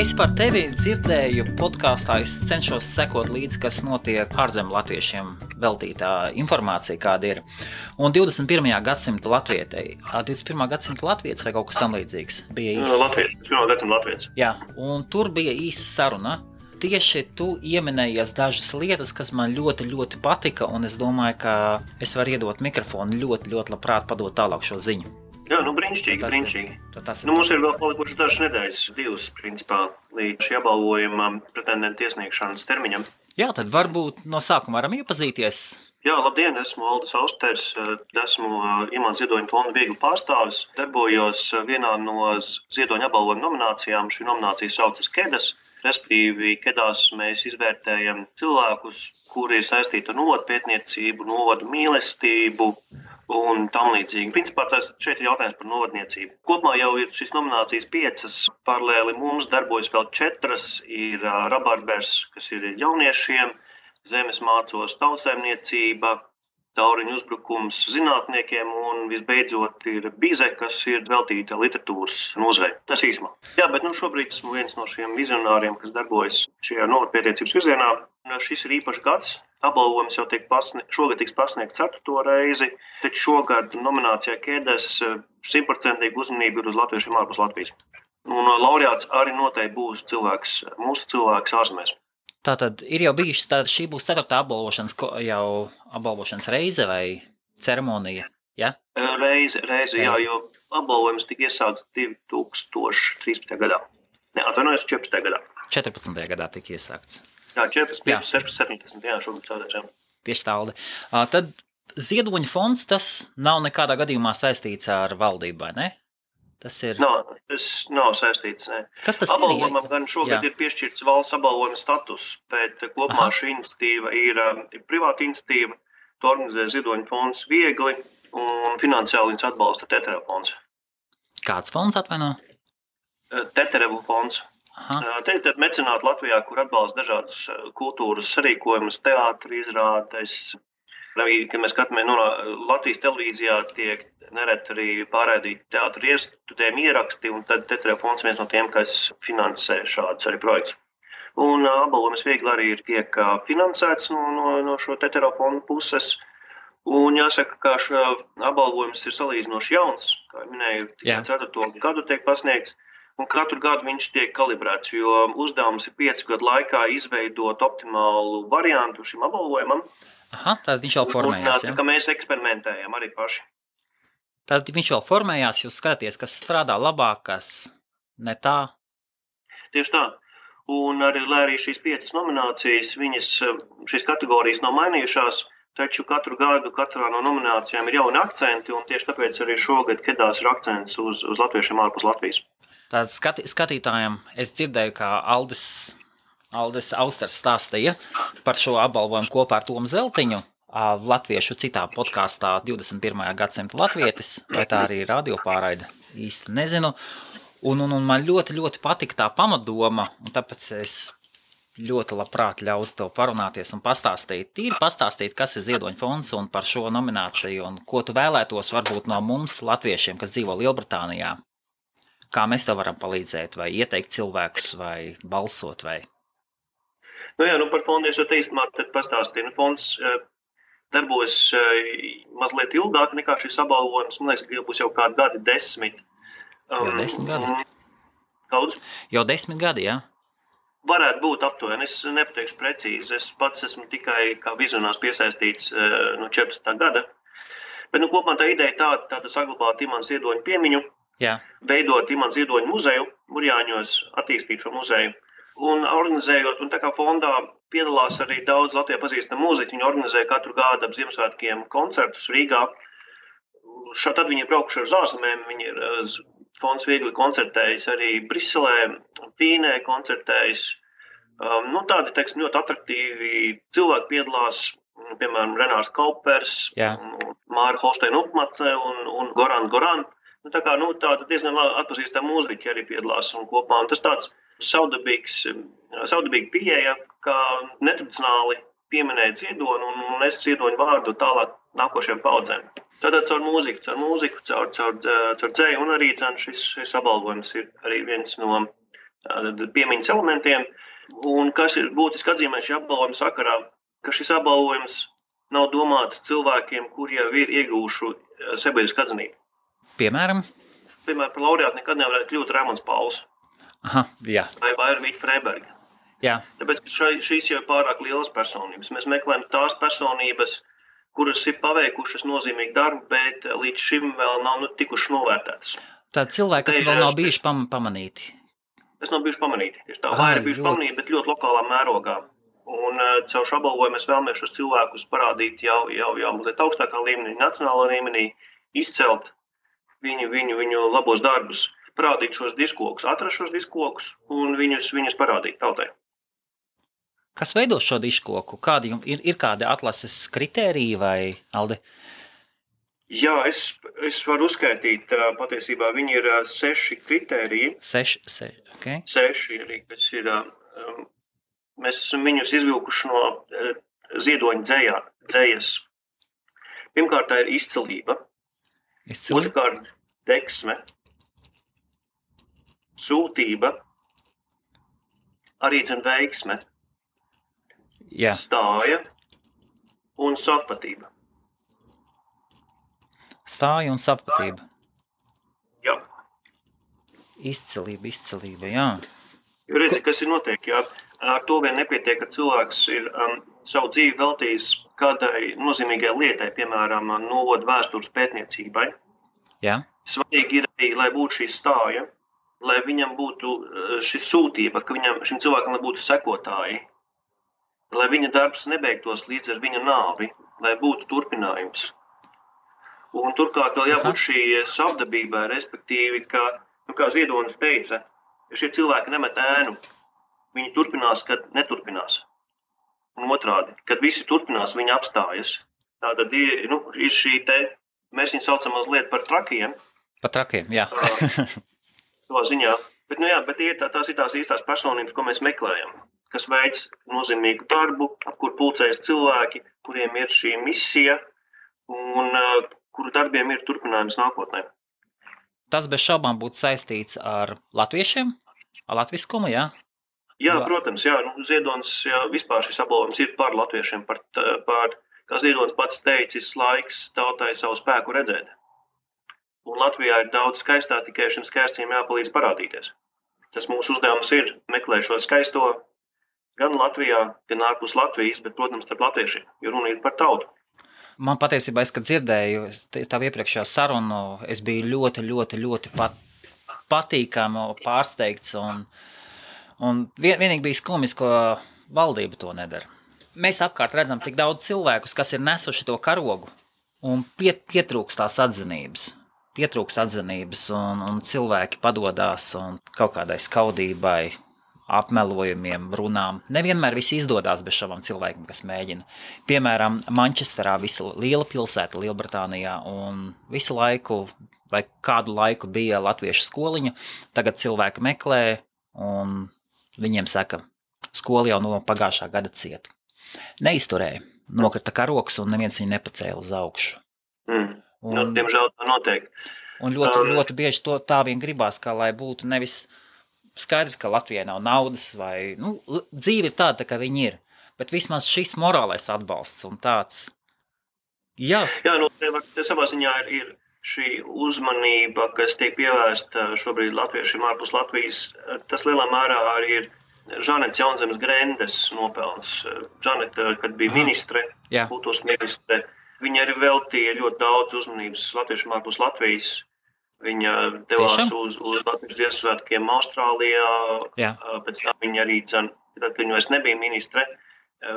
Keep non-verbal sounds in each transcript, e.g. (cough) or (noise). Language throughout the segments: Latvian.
Es par tevi dzirdēju podkāstā, es cenšos sekot līdzi, kas notiek ārzemju latviešiem, veltītā informācija, kāda ir. Un 21. gadsimta latvietei, 21. gadsimta latvietis vai kaut kas tamlīdzīgs bija īsts. Latvijas, 21. gadsimta Latvijas. Jā, un tur bija īsa saruna. Tieši tu pieminējies dažas lietas, kas man ļoti, ļoti patika, un es domāju, ka es varu iedot mikrofonu ļoti, ļoti labprāt padot tālāk šo ziņu. Jā, nu brīnišķīgi, Tas ir- brīnišķīgi. Tad Tas Nu, mums ir vēl palikušas dažas nedēļas, divas, principā, līdz šī apbalvojuma pretendentu iesniegšanas termiņam. Jā, tad varbūt no sākuma varam iepazīties. Jā, labdien, esmu Aldis Austers, esmu eh, Imants Ziedoņa fonda viegli pārstāvis. Darbojos eh, vienā no Ziedoņa apbalvojuma nominācijām. Šī nominācija saucas Kedas. Respektīvi, Kedās mēs izvērtējam cilvēkus, kuri ir saistīti ar novodu pētniecību, novodu mīlestību un tam līdzīgi. Principā tas šeit ir jautājums par novadniecību. Kopumā jau ir šīs nominācijas piecas. Paralēli mums darbojas vēl četras. Ir Rabarbers, kas ir jauniešiem, zemes mācos tautsēmniecība, tauriņu uzbrukums zinātniekiem un visbeidzot ir bize, kas ir veltīta literatūras nozarei. Tas īsumā. Jā, bet nu, šobrīd esmu viens no šiem vizionāriem, kas darbojas šajā novadpētniecības virzienā. Šis ir īpašs gads. Apbalvojums jau tiek pasniegts, šogad tiks pasniegts ceturto reizi, taču šogad nominācijā Kēdes simtprocentīgi uzmanība ir uz latviešiem ārpus Latvijas. Un ā, laureāts arī noteikti būs cilvēks, mūsu cilvēks ārzemēs. Tā tad ir jau bijušas, tā, šī būs ceturtā apbalvošanas, jau apbalvošanas reize vai ceremonija. Ja? Reizi, reizi, jā, Reizi. jo apbalvojums tika iesākts 2013. gadā. Nē, atvainojos, 14. gadā. 14. gadā tika iesākts. Jā, 14, Jā. 15, 16, 17. Jā, šogad ceturtajā. Tieši tādi. Tad Ziedoņa fonds tas nav nekādā gadījumā saistīts ar valdību, vai ne? Tas ir. Nav, tas nav saistīts. Ne. Kas tas Apbalvojumam ir? gan šogad Jā. ir piešķirts valsts apbalvojuma status, bet kopumā Aha. šī iniciatīva ir, um, ir privāta iniciatīva. To organizē Ziedoņa fonds viegli un finansiāli viņus atbalsta Teterevu fonds. Kāds fonds atvaino? Eh, Teterevu fonds. Te ir mecenāti Latvijā, kur atbalsta dažādas kultūras sarīkojumus, teātris, izrādes. Kad mēs skatāmies no Latvijas televīzijā, tiek nereti arī pārraidīti teātris iestudējumi ieraksti, un tad Tetra fonds viens no tiem, kas finansē šādus arī projektus. Un apbalvojums viegli arī ir tiek finansēts no, no, no šo Tetra fonda puses. Un jāsaka, ka šis apbalvojums ir salīdzinoši jauns. Kā jau minēju, 4. gadu tiek pasniegts. Un katru gadu viņš tiek kalibrēts, jo uzdevums ir piecu gadu laikā izveidot optimālu variantu šim apbalvojumam. Aha, tad viņš vēl formējās. Ja? mēs eksperimentējam arī paši. Tad viņš vēl formējās, jūs skatāties, kas strādā labāk, kas ne tā. Tieši tā. Un arī, lai arī šīs piecas nominācijas, viņas, eh, šīs kategorijas nav mainījušās, taču katru gadu katrā no nominācijām ir jauni akcenti, un tieši tāpēc arī šogad Kedās ir akcents uz, uz latviešiem ārpus Latvijas. Tad skati, skatītājiem es dzirdēju, kā Aldis, Aldis Austers stāstīja par šo apbalvojumu kopā ar Tomu Zeltiņu. Latviešu citā podkāstā 21. gadsimta latvietis, vai tā arī ir radiopāraide, īsti nezinu. Un, un, un man ļoti, ļoti patika tā pamatdoma, un tāpēc es ļoti labprāt ļautu tev parunāties un pastāstīt. Tīri pastāstīt, kas ir Ziedoņa fonds un par šo nomināciju, un ko tu vēlētos varbūt no mums, latviešiem, kas dzīvo Lielbritānijā. Kā mēs tev varam palīdzēt, vai ieteikt cilvēkus, vai balsot, vai Nu, jā, nu par fondu es jau īstenībā pastāstīju. Nu, fonds darbojas eh, mazliet ilgāk nekā šis apbalvojums. Man liekas, ka jau būs jau kādi gadi, desmit. Jau desmit gadi? un- Daudz. jau desmit gadi, jā? Varētu būt aptuveni. Es nepateikšu precīzi. Es pats esmu tikai kā vizionārs piesaistīts eh, no 14. gada. Bet nu, kopumā tā ideja tāda, tāda saglabāt imants ziedoņu piemiņu, Jā, veidot imants ziedoņu muzeju, Murjāņos, attīstīt šo muzeju. Un organizējot, un tā kā fondā piedalās arī daudz Latvijā pazīstama mūziķi, viņi organizē katru gadu ap Ziemassvētkiem koncertus Rīgā. Šā tad viņi ir braukuši uz ārzemēm, viņi ir eh, fonds viegli koncertējis arī Briselē, Vīnē koncertējis. Um, nu, tādi teiksim, ļoti attraktīvi cilvēki piedalās, mm, piemēram, Renārs Kaupers, un Māra Holsteina Upmace un, un Goran Goran. Nu, tā kā nu, tāda diezgan atpazīstama mūziķa arī piedalās un kopā. Un tas tāds saudabīgs, saudabīga pieeja, kā netradicionāli pieminēt ziedonu un, un es ziedoņu vārdu tālāk nākošajām paudzēm. Tātad caur mūziku, caur mūziku, caur, caur, caur dzēju un arī caur šis, šis apbalvojums ir arī viens no piemiņas elementiem. Un kas ir būtiski atzīmēt šī apbalvojuma sakarā, ka šis apbalvojums nav domāts cilvēkiem, kuri jau ir iegūši sabiedrisku atzinību. Piemēram, Piemēram, par laureātu nekad nevarētu kļūt Rēmons Pauls Aha, jā, vai Vairvīta Freiberga. jā, Tāpēc ka šai, šīs jau ir pārāk lielas personības. Mēs meklējam tās personības, kuras ir paveikušas nozīmīgu darbu, bet līdz šim vēl nav nu, tikušas novērtētas. tādi cilvēki, kas vēl nav bijuši pam pamanīti. Tas nav bijuši pamanīti. Tieši tā, vai ir bijuši ļoti. pamanīti, bet ļoti lokālā mērogā. Un uh, caur šo apbalvojumu mēs vēlamies šos cilvēkus parādīt jau, jau, jau mazliet augstākā līmenī, nacionālā līmenī, izcelt viņu, viņu, viņu labos darbus, parādīt šos diskokus, atrast šos diskokus un viņus, viņus parādīt tautai. Kas veido šo diškoku? Kādi ir, ir kādi atlases kritēriji vai Alde? Jā, es, es varu uzskaitīt, patiesībā viņi ir seši kritēriji. Seši, seši, okay. Seši arī, kas ir. Mēs esam viņus izvilkuši no ziedoņa dzējā, dzējas. Pirmkārt, tā ir izcilība, Izcili. otrkārt, deksme, sūtība, arī zem veiksme, Jā, stāja un savpatība. stāja un sapratība. Jā. Izcilība, izcilība, jā. Jo redziet, kas ir notiek, jā, ar to vien nepietiek, ka cilvēks ir um, savu dzīvi veltījis kādai nozīmīgai lietai, piemēram, novodu vēstures pētniecībai. jā. Svarīgi ir arī, lai būtu šī stāja, lai viņam būtu uh, šī sūtība, ka viņam, šim cilvēkam būtu sekotāji, lai viņa darbs nebeigtos līdz ar viņa nāvi, lai būtu turpinājums. Un turklāt vēl jābūt šī savdabībai, respektīvi, ka, nu, kā Ziedonis teica, šie cilvēki nemet ēnu, viņi turpinās, kad neturpinās. Un otrādi, kad visi turpinās, viņi apstājas. Tātad ir, nu, ir šī te, mēs viņu saucam mazliet par trakiem, Pat trakiem, jā. (laughs) savā ziņā. Bet, nu, jā, bet ir tā, tās ir tās īstās personības, ko mēs meklējam, kas veic nozīmīgu darbu, ap kur pulcējas cilvēki, kuriem ir šī misija un uh, kuru darbiem ir turpinājums nākotnē. Tas bez šaubām būtu saistīts ar latviešiem, ar latviskumu, jā. Jā, Jā. protams, jā, nu, Ziedonis jā, vispār šis apbalvojums ir par latviešiem, par, par kā Ziedonis pats teicis, laiks tautai savu spēku redzēt. Un Latvijā ir daudz skaistā, tikai šim skaistajam jāpalīdz parādīties. Tas mūsu uzdevums ir meklēt šo skaisto gan Latvijā, gan ārpus Latvijas, bet, protams, starp latviešiem, jo runa ir par tautu. Man patiesībā, es, kad dzirdēju tā iepriekšējā sarunu, es biju ļoti, ļoti, ļoti pat, patīkami pārsteigts. Un, un vien, vienīgi bija skumjas, ka valdība to nedara. Mēs apkārt redzam tik daudz cilvēkus, kas ir nesuši to karogu, un piet, pietrūkst tās atzinības. Pietrūkst atzinības, un, un cilvēki padodas kaut kādai skaudībai, apmelojumiem, runām. Nevienmēr viss izdodas bez šādiem cilvēkiem, kas mēģina. Piemēram, Manchesterā, visa liela pilsēta Lielbritānijā, un visu laiku, vai kādu laiku bija latviešu skoliņa, tagad cilvēki meklē, un viņiem saka, skola jau no pagājušā gada cieta. Neizturēja, nokrita karoks, un neviens viņu nepacēla uz augšu. Mm. Un, Nu, diemžēl tā notiek. Un ļoti, Um, ļoti bieži to tā vien gribās, kā lai būtu nevis skaidrs, ka Latvijai nav naudas, vai nu, dzīve ir tāda, kā viņa ir. Bet vismaz šis morālais atbalsts un tāds. Jā, Jā, nu, te savā ziņā ir, ir šī uzmanība, kas tiek pievērsta šobrīd latviešiem ārpus Latvijas. Tas lielā mērā arī ir Žanets Jaunzemes Grendes nopelns. Žaneta, kad bija ministre, kultūras ministre, viņa arī veltīja ļoti daudz uzmanības latviešiem ārpus Latvijas. Viņa devās Tiešām? uz, uz Latvijas Dienas svētkiem Austrālijā, jā. Pēc tam viņa arī, dzen, tad, viņa vairs nebija ministre,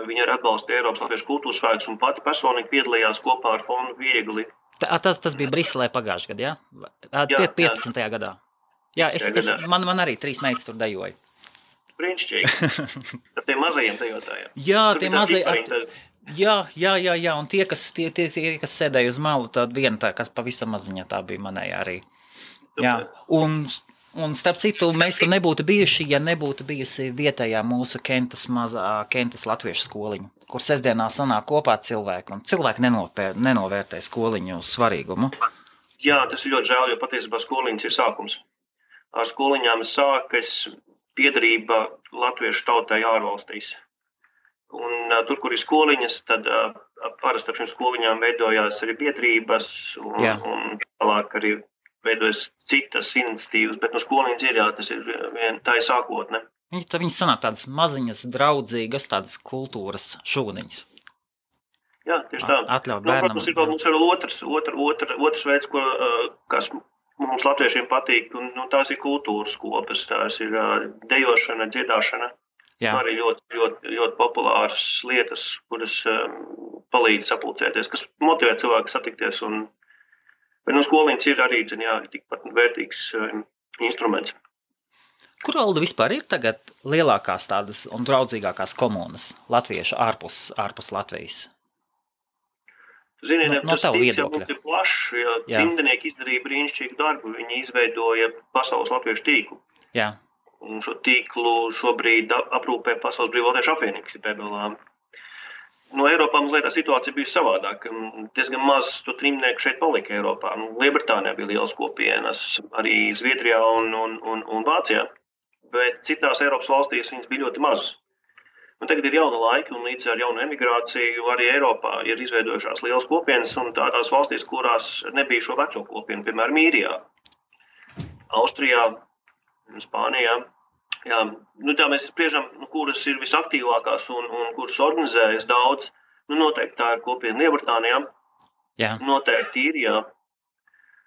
viņa arī atbalstīja Eiropas Latviešu kultūras svētkus un pati personīgi piedalījās kopā ar fondu Viegli. Tā, tas, tas bija Briselē pagājušajā gadā? Ā, Jā, pie- jā. 15. gadā. Jā, es, es, man, man arī trīs meitas tur dejoja. Brīnišķīgi. (laughs) Tad tiem mazajiem dejotājiem. Jā, tie mazie. tad- Jā, jā, jā, jā, un tie, kas, tie, tie, tie, kas sēdēja uz malu, tad viena tā, kas pavisam maziņa, tā bija manējā arī. Jā, un, un starp citu, mēs tur nebūtu bijuši, ja nebūtu bijusi vietējā mūsu Kentas mazā, Kentas latviešu skoliņa, kur sestdienā sanāk kopā cilvēki, un cilvēki nenopēr, nenovērtē skoliņu svarīgumu. Jā, tas ir ļoti žēl, jo patiesībā skoliņas ir sākums. Ar skoliņām sākas piedarība latviešu tautai ārvalstīs. Un, uh, tur, kur ir skoliņas, tad uh, parasti ar šīm skoliņām veidojās arī biedrības, un, Jā. un tālāk arī veidojas citas iniciatīvas. Bet no skoliņas ir jā, tas ir vien, tā ir sākotne. Viņi, tā viņi sanāk tādas maziņas, draudzīgas, tādas kultūras šūniņas. Jā, tieši tā. Atļaut Nu, bērnam. protams, ir vēl mums ir vēl otrs, otr, otr, otrs veids, ko, kas mums latviešiem patīk, un nu, tās ir kultūras kopas. Tās ir dejošana, dziedāšana. Jā, Arī ļoti, ļoti, ļoti populāras lietas, kuras um, palīdz sapulcēties, kas motivē cilvēku satikties. Un, bet no skoliņas ir arī zin, jā, tikpat vērtīgs um, instruments. Kur Alda vispār ir tagad lielākās tādas un draudzīgākās komunas latviešu ārpus, ārpus Latvijas? Ziniet, No- no, tas jau viedokļa. mums ir plašs. Ja Jā. Trimdnieki izdarīja brīnišķīgu darbu. Viņi izveidoja pasaules latviešu tīklu. Jā, Un šo tīklu šobrīd aprūpē Pasaules Brīvotiešu apvienības pēdējā. No Eiropā mazliet tā situācija bija savādāka. Diezgan maz to trimnieku šeit palika Eiropā. Nu, Lielbritānijā bija liels kopienas, arī Zviedrijā un, un, un, un Vācijā. Bet citās Eiropas valstīs viņas bija ļoti mazas. Un tagad ir jauna laika, un līdz ar jaunu emigrāciju arī Eiropā ir izveidojušās lielas kopienas, un tādās valstīs, kurās nebija šo veco kopienu, piemēram, Īrijā, Austrijā, Spānijā. Jā, nu tā mēs spriežam, nu, kuras ir visaktīvākās un, un kuras organizējas daudz. Nu, noteikti tā ir kopiena Lielbritānijā, jā, noteikti Īrijā.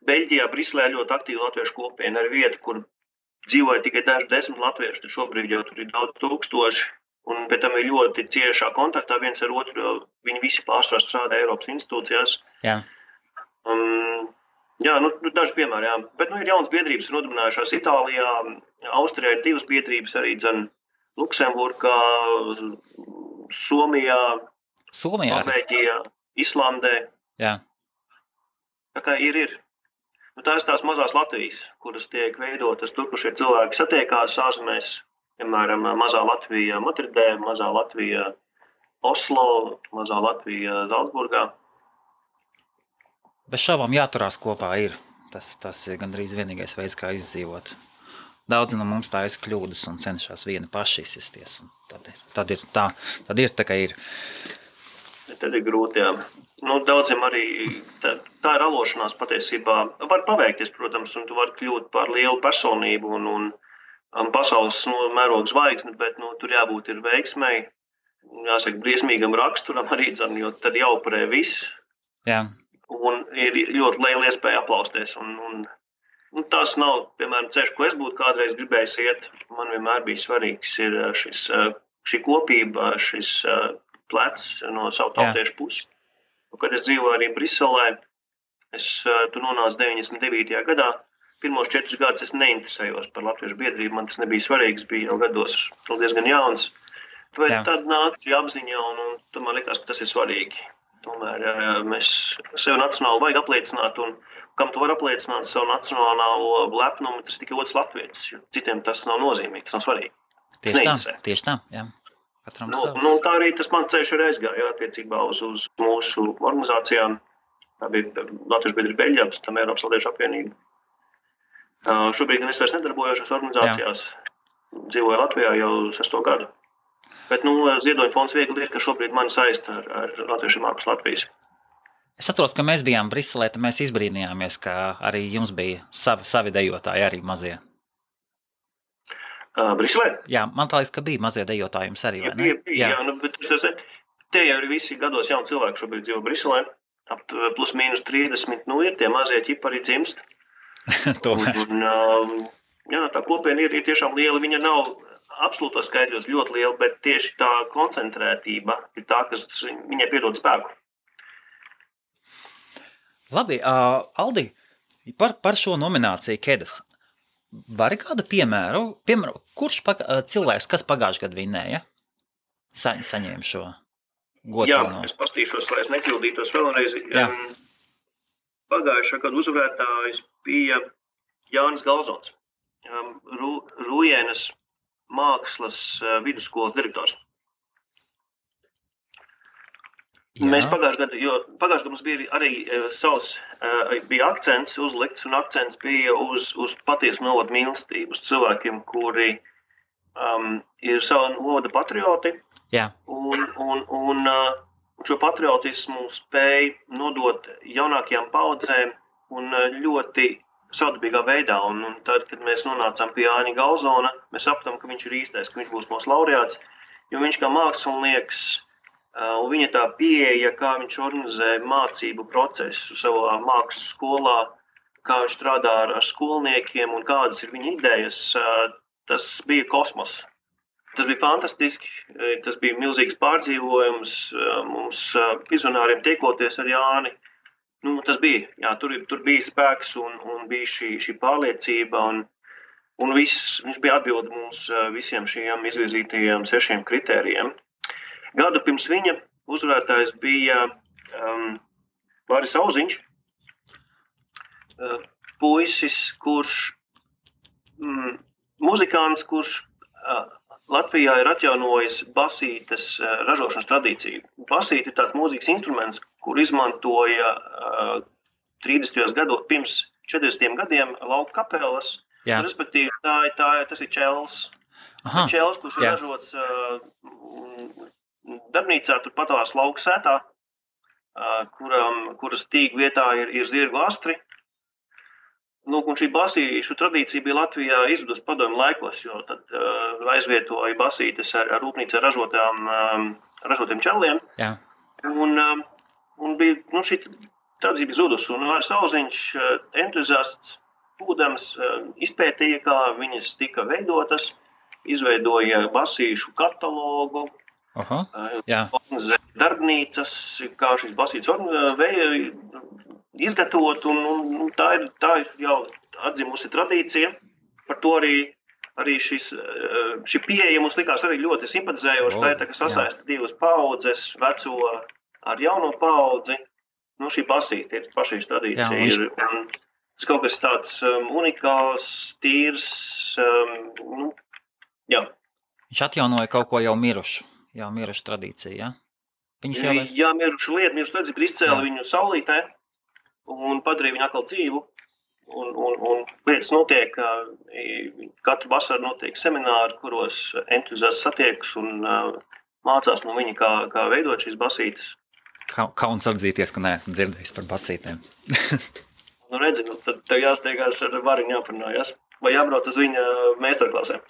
Beļģijā, Briselē ļoti aktīva latviešu kopiena ar vietu, kur dzīvoja tikai daži desmit latvieši. Tad šobrīd jau tur ir daudz tūkstoši. Un pēc tam ir ļoti ciešā kontaktā viens ar otru. jo Viņi visi pārsvarā strādā Eiropas institūcijās. jā. Um, jā, nu, nu, daži piemēri, jā. Bet nu, ir jaunas biedrības, ir nodibinājušās Itālijā, Austrijā ir divas biedrības, arī dzen, Luksemburgā, Somijā, Somijā. Norvēģijā, Islandē. Jā, Tā kā ir, ir. Nu, tās ir tās mazās Latvijas, kuras tiek veidotas tur, kur šie cilvēki satiekās ārzemēs. Piemēram, Mazā Latvija Madridē, Mazā Latvija Oslo, Mazā Latvija Zaldzburgā. bez šaubām jāturās kopā. Ir. Tas, tas ir gandrīz vienīgais veids, kā izdzīvot. Daudzi no mums taisa kļūdas un cenšas vieni paši izsisties. un Tad ir, tad ir tā, tad ir tā, kā ir. Tad ir grūti. Jā. Nu, daudziem arī tā, tā ir alošanās patiesībā. Var paveikties, protams, un tu vari kļūt par lielu personību un, un, un pasaules nu, mēroga zvaigzni, bet nu, tur jābūt ir veiksmēji. Jāsaka, briesmīgam raksturam arī dzird, jo tad jāupurē viss. Jā, Un ir ļoti liela iespēja aplausties. Un, un, nu, tas nav, piemēram, ceļš, ko es būtu kādreiz gribējis iet. Man vienmēr bija svarīgs uh, šis, uh, šī kopība, šis uh, plecs no savu tautiešu puses. Un, Kad es dzīvoju arī Briselē, es tur nonācu 99. gadā. Pirmos četrus gadus es neinteresējos par latviešu biedrību. Man tas nebija svarīgi. Es biju jau gados diezgan jauns. Bet Jā. Tad nāca šī apziņa, un, un man likās, ka tas ir svarīgi. Tomēr mēs sev nacionāli vajag apliecināt, un kam tu vari apliecināt savu nacionālo lepnumu, tas tikai otrs latviečs. Citiem tas nav nozīmīgi, tas nav svarīgi. tieši tā. Neinteresē. Tieši tā jā. Katram Nu, savs. nu, tā arī tas mans ceļš ir aizgājis attiecībā uz, uz mūsu organizācijām. Tā bija Latvijas biedrība Beļģijā, pēc tam Eiropas Latviešu apvienība. Uh, Šobrīd gan es vairs nedarbojos organizācijās. Dzīvoju Latvijā jau sesto gadu. Bet nu, Ziedoņa fonds viegli ir, ka šobrīd man saista ar, ar latviešiem ārpus Latvijas. Es atceros, ka mēs bijām Briselē, tad mēs izbrīnījāmies, ka arī jums bija savi, savi dejotāji, arī mazie. Uh, Briselē? Jā, man liekas, ka bija mazie dejotāji jums arī. Jā, bija, bija, jā. Jā, nu, bet es te jau ir visi gados jauni cilvēki šobrīd dzīvo Briselē. Ap plus mīnus 30, nu ir tie mazie ķipi arī dzimst. (laughs) Tomēr. Un, um, jā, tā kopiena ir, ir tiešām liela. Viņa nav absolūtos skaidros ļoti liela, bet tieši tā koncentrētība ir tā, kas viņai piedod spēku. Labi, uh, Aldi, par, par šo nomināciju Kedas. Vari kādu piemēru, piemēru kurš pag, uh, cilvēks, kas pagājušajā gadā vinēja, sa, saņēma šo godu? Jā, pilno? es pastīšos, lai es nekļūdītos vēlreiz. Jā. Pagājušā gada uzvarētājs bija Jānis Galzons, Ru, Rujēnas mākslas uh, vidusskolas direktors. Jā. Mēs pagājušajā gadā, jo pagājušajā gadā mums bija arī uh, savs uh, bija akcents uzlikts, un akcents bija uz, uz patiesu novadu mīlestību, uz cilvēkiem, kuri um, ir sava noda patrioti. Jā. Un, un, un uh, šo patriotismu spēj nodot jaunākajām paudzēm un ļoti sadarbīgā veidā. Un, un tad, kad mēs nonācām pie Jāņa Galzona, mēs sapratām, ka viņš ir īstais, ka viņš būs mūsu laureāts. Jo viņš kā mākslinieks un viņa tā pieeja, kā viņš organizē mācību procesu savā mākslas skolā, kā viņš strādā ar, ar skolniekiem un kādas ir viņa idejas, tas bija kosmos. Tas bija fantastiski. Tas bija milzīgs pārdzīvojums mums, vizionāriem, tiekoties ar Jāni. Nu, tas bija. Jā, tur, tur bija spēks un, un bija šī, šī pārliecība. Un, un viss, viņš bija atbildi mums visiem šiem izvirzītajiem sešiem kritērijiem. Gadu pirms viņa uzvarētājs bija um, Vāris Auziņš, uh, puisis, kurš mm, muzikants, kurš uh, Latvijā ir atjaunojis basītes eh, ražošanas tradīciju. Basīte ir tāds mūzikas instruments, kur izmantoja uh, 30. gados, pirms 40 gadiem, lauka kapelas. Jā. Respektīvi, tā, tā, tas ir čels. Aha, čels, kurš ir ražots uh, darbnīcā, turpat tās lauka sētā, kuram, kuras tīk vietā ir, ir zirgu astri. Nu, šī basīšu tradīcija bija Latvijā izzudusi padomju laikos, jo tad uh, aizvietoja basītes ar, ar rūpnīcā ražotām, um, ražotiem čeliem. Jā. Un, um, un bija, nu, šī tradīcija bija zudusi. Un ar sauziņš uh, entuziasts būdams uh, izpētīja, kā viņas tika veidotas, izveidoja basīšu katalogu, Aha, jā. darbnīcas, kā šīs basītes izgatavot. Un, un, tā, ir, tā ir jau atzimusi tradīcija. Par to arī, arī šis, šī pieeja mums likās arī ļoti simpatizējoša. Tā ir tā, sasaista divas paudzes, veco ar jauno paudzi. Nu, šī basīta ir pašīs tradīcija. Jā, viņš... ir, tas kaut kas tāds um, unikāls, tīrs. Um, nu, jā. Viņš atjaunoja kaut ko jau mirušu jau mirušu tradīcija. Ja? Viņas jau ir. Jā, mirušu lieta, mirušu ir izcēla viņu saulītē un padarīja viņu atkal dzīvu. Un, un, un lietas notiek, katru vasaru notiek semināri, kuros entuziasts satiekas un uh, mācās no viņa, kā, kā veidot šīs basītes. Kauns atzīties, ka neesmu dzirdējis par basītēm. (laughs) nu, redzi, nu, tad tev jāsteigās ar variņu jāparunājas vai jābrauc uz viņa meistarklasēm.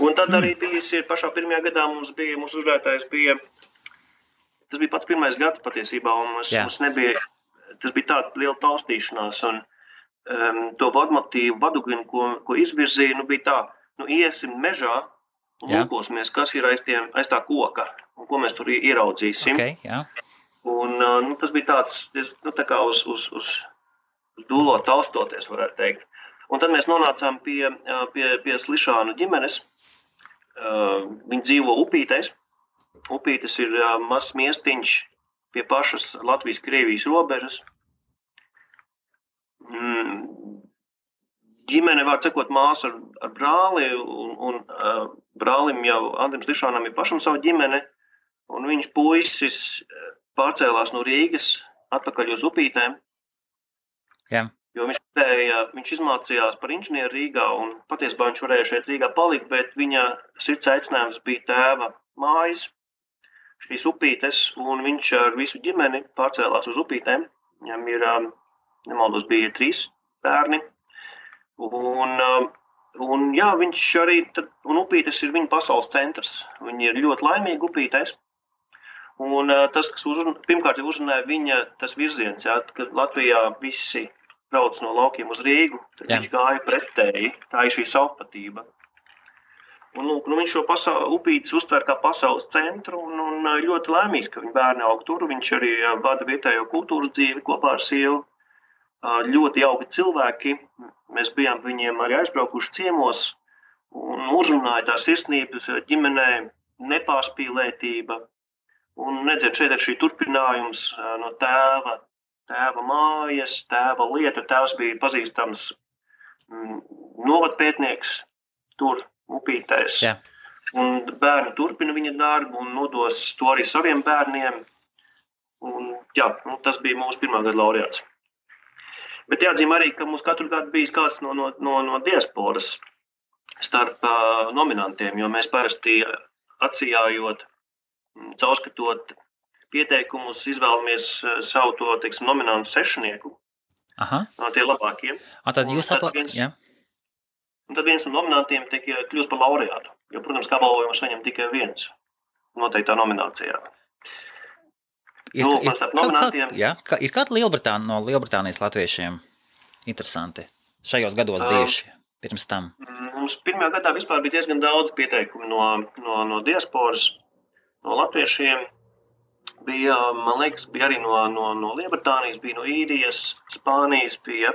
Un tad arī hmm. bija pašā pirmajā gadā mums bija mūsu uzvarētājs. Bija, tas bija pats pirmais gads patiesībā, un mums, Jā. mums nebija, tas bija tāda liela taustīšanās. Un, um, to vadmotīvu, vadugunu, ko, ko izvirzīja, nu, bija tā, nu, iesim mežā un lūkosimies, kas ir aiz, tiem, aiz tā koka un ko mēs tur ieraudzīsim. Okay, jā. un, uh, nu, tas bija tāds, nu, tā kā uz, uz, uz, uz dūlo taustoties, varētu teikt. Un tad mēs nonācām pie, pie, pie Slišānu ģimenes, Viņi dzīvo upītēs. Upītes ir mazs miestiņš pie pašas Latvijas-Krievijas robežas. Mm. Ģimene, var sakot, māsa ar, ar brāli, un, un uh, brālim jau Andrim Slišanam ir pašam sava ģimene, un viņš puisis pārcēlās no Rīgas atpakaļ uz upītēm. Jā. Jo viņš, spēja, viņš izmācījās par inženieri Rīgā, un patiesībā viņš varēja šeit Rīgā palikt, bet viņa sirds aicinājums bija tēva mājas, šīs upītes, un viņš ar visu ģimeni pārcēlās uz upītēm. Viņam ir, um, nemaldos, bija trīs bērni. Un, um, un jā, viņš arī, tad, un upītes ir viņa pasaules centrs. Viņi ir ļoti laimīgi upītēs. Un uh, tas, kas uzrun, pirmkārt ir uzrunāja viņa tas virziens, jā, ka Latvijā visi brauc no laukiem uz Rīgu, tad Jā. viņš gāja pretēji. Tā ir šī savpatība. Un, lūk, nu, viņš šo pasauli, upītis uztver kā pasaules centru un, un ļoti laimīgs, ka viņa bērni aug tur. Viņš arī vada vietējo kultūras dzīvi kopā ar sievu. Ļoti jauki cilvēki. Mēs bijām viņiem arī aizbraukuši ciemos un uzrunāja tā sirsnības ģimenē, nepārspīlētība. Un redziet, šeit ir šī turpinājums no tēva tēva mājas, tēva lieta. Tēvs bija pazīstams novadpētnieks tur, upītēs. Jā. Un bērni turpina viņa darbu un nodos to arī saviem bērniem. Un, jā, nu, tas bija mūsu pirmā gada laureāts. Bet jāatzīmē arī, ka mums katru gadu bijis kāds no, no, no, no diasporas. starp uh, nominantiem, jo mēs parasti atsijājot, caurskatot pieteikumus, izvēlamies savu to teiksim, nominantu sešnieku Aha. no tie labākie. A, tad jūs atla... viens- Jā. Un tad viens no nominantiem tiek kļūst par laureātu. Jo, protams, kā balvojumu saņem tikai viens noteiktā nominācijā. Ir, Nu, ir, kā- kā- jā, kā- ir kāda Lielbritānija no Lielbritānijas latviešiem? Interesanti. Šajos gados Um, bijuši pirms tam. Mums pirmajā gadā vispār bija diezgan daudz pieteikumu no, no, no diasporas, no latviešiem. Bija, man liekas, bija arī no, no, no Lielbritānijas, bija no Īrijas, Spānijas. Bija.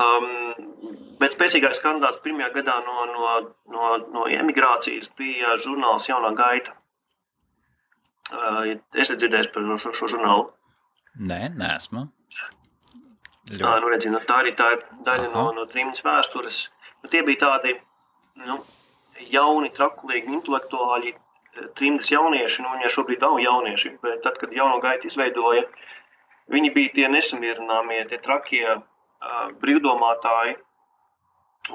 Um, bet spēcīgākais kandidāts pirmajā gadā no, no, no, no emigrācijas bija žurnāls Jaunā gaita. Es dzirdēju par šo, šo žurnālu. Nē, neesmu. Tā, Ļoti. nu, redzi, nu, tā arī tā ir daļa Aha. no, no trījus vēstures. Nu, tie bija tādi nu, jauni, trakulīgi intelektuāļi, trījus jaunieši. Nu, viņi šobrīd nav jaunieši, bet tad, kad jauno gaitu izveidoja, viņi bija tie nesamierināmie, tie trakie uh, brīvdomātāji.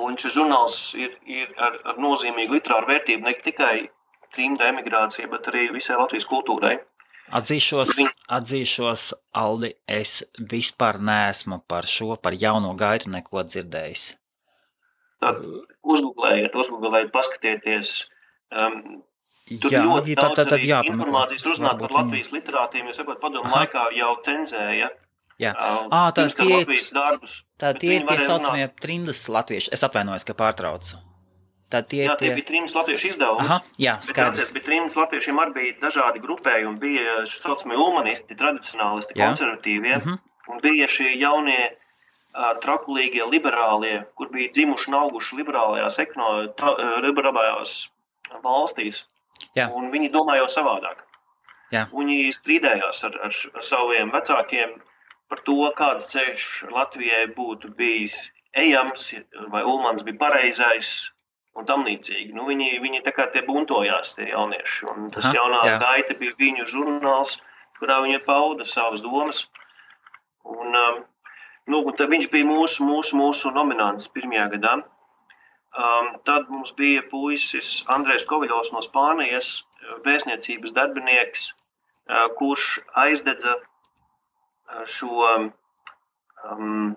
Un šis žurnāls ir, ir ar, ar nozīmīgu literāru vērtību ne tikai trījuma emigrācijai, bet arī visai Latvijas kultūrai. Atzīšos, atzīšos, Aldi, es vispār neesmu par šo, par jauno gaitu neko dzirdējis. Tad uzgooglējiet, uzgooglējiet, paskatieties. Um, Tur Jā, ļoti jā, tad, tad arī jāpameklē. informācijas uzzināt par. Latvijas literātiem. Jūs saprotat, padomu Aha. laikā jau cenzēja. Jā. uh, Ā, tad pirmskara tie- darbus. Tā tie ir tie saucamie trimdas latvieši. Es atvainojos, ka pārtraucu. Tad tie Jā, tie bija trījus latviešu izdevumi. Aha, jā, Bet, skaidrs. jāatcerās, bet trījus latviešiem arī bija dažādi grupējumi. Bija šie saucamie humanisti, tradicionālisti, Jā. konservatīvie. Mhm. Un bija šie jaunie trakulīgie liberālie, kur bija dzimuši un auguši liberālajās, ekno, tra, liberālajās valstīs. Jā. Un viņi domāja savādāk. Jā. Viņi strīdējās ar, ar, ar saviem vecākiem par to, kāds ceļš Latvijai būtu bijis ejams, vai Ulmans bija pareizais. Un tam līdzīgi. Nu, viņi, viņi tā kā tie buntojās, tie jaunieši. Un tas Aha, jaunā jā. gaita bija viņu žurnāls, kurā viņi pauda savas domas. Un, um, nu, un viņš bija mūsu, mūsu, mūsu nominants pirmajā gadā. Um, tad mums bija puisis Andrēs Koviļovs no Spānijas, vēstniecības darbinieks, uh, kurš aizdedza uh, šo, um,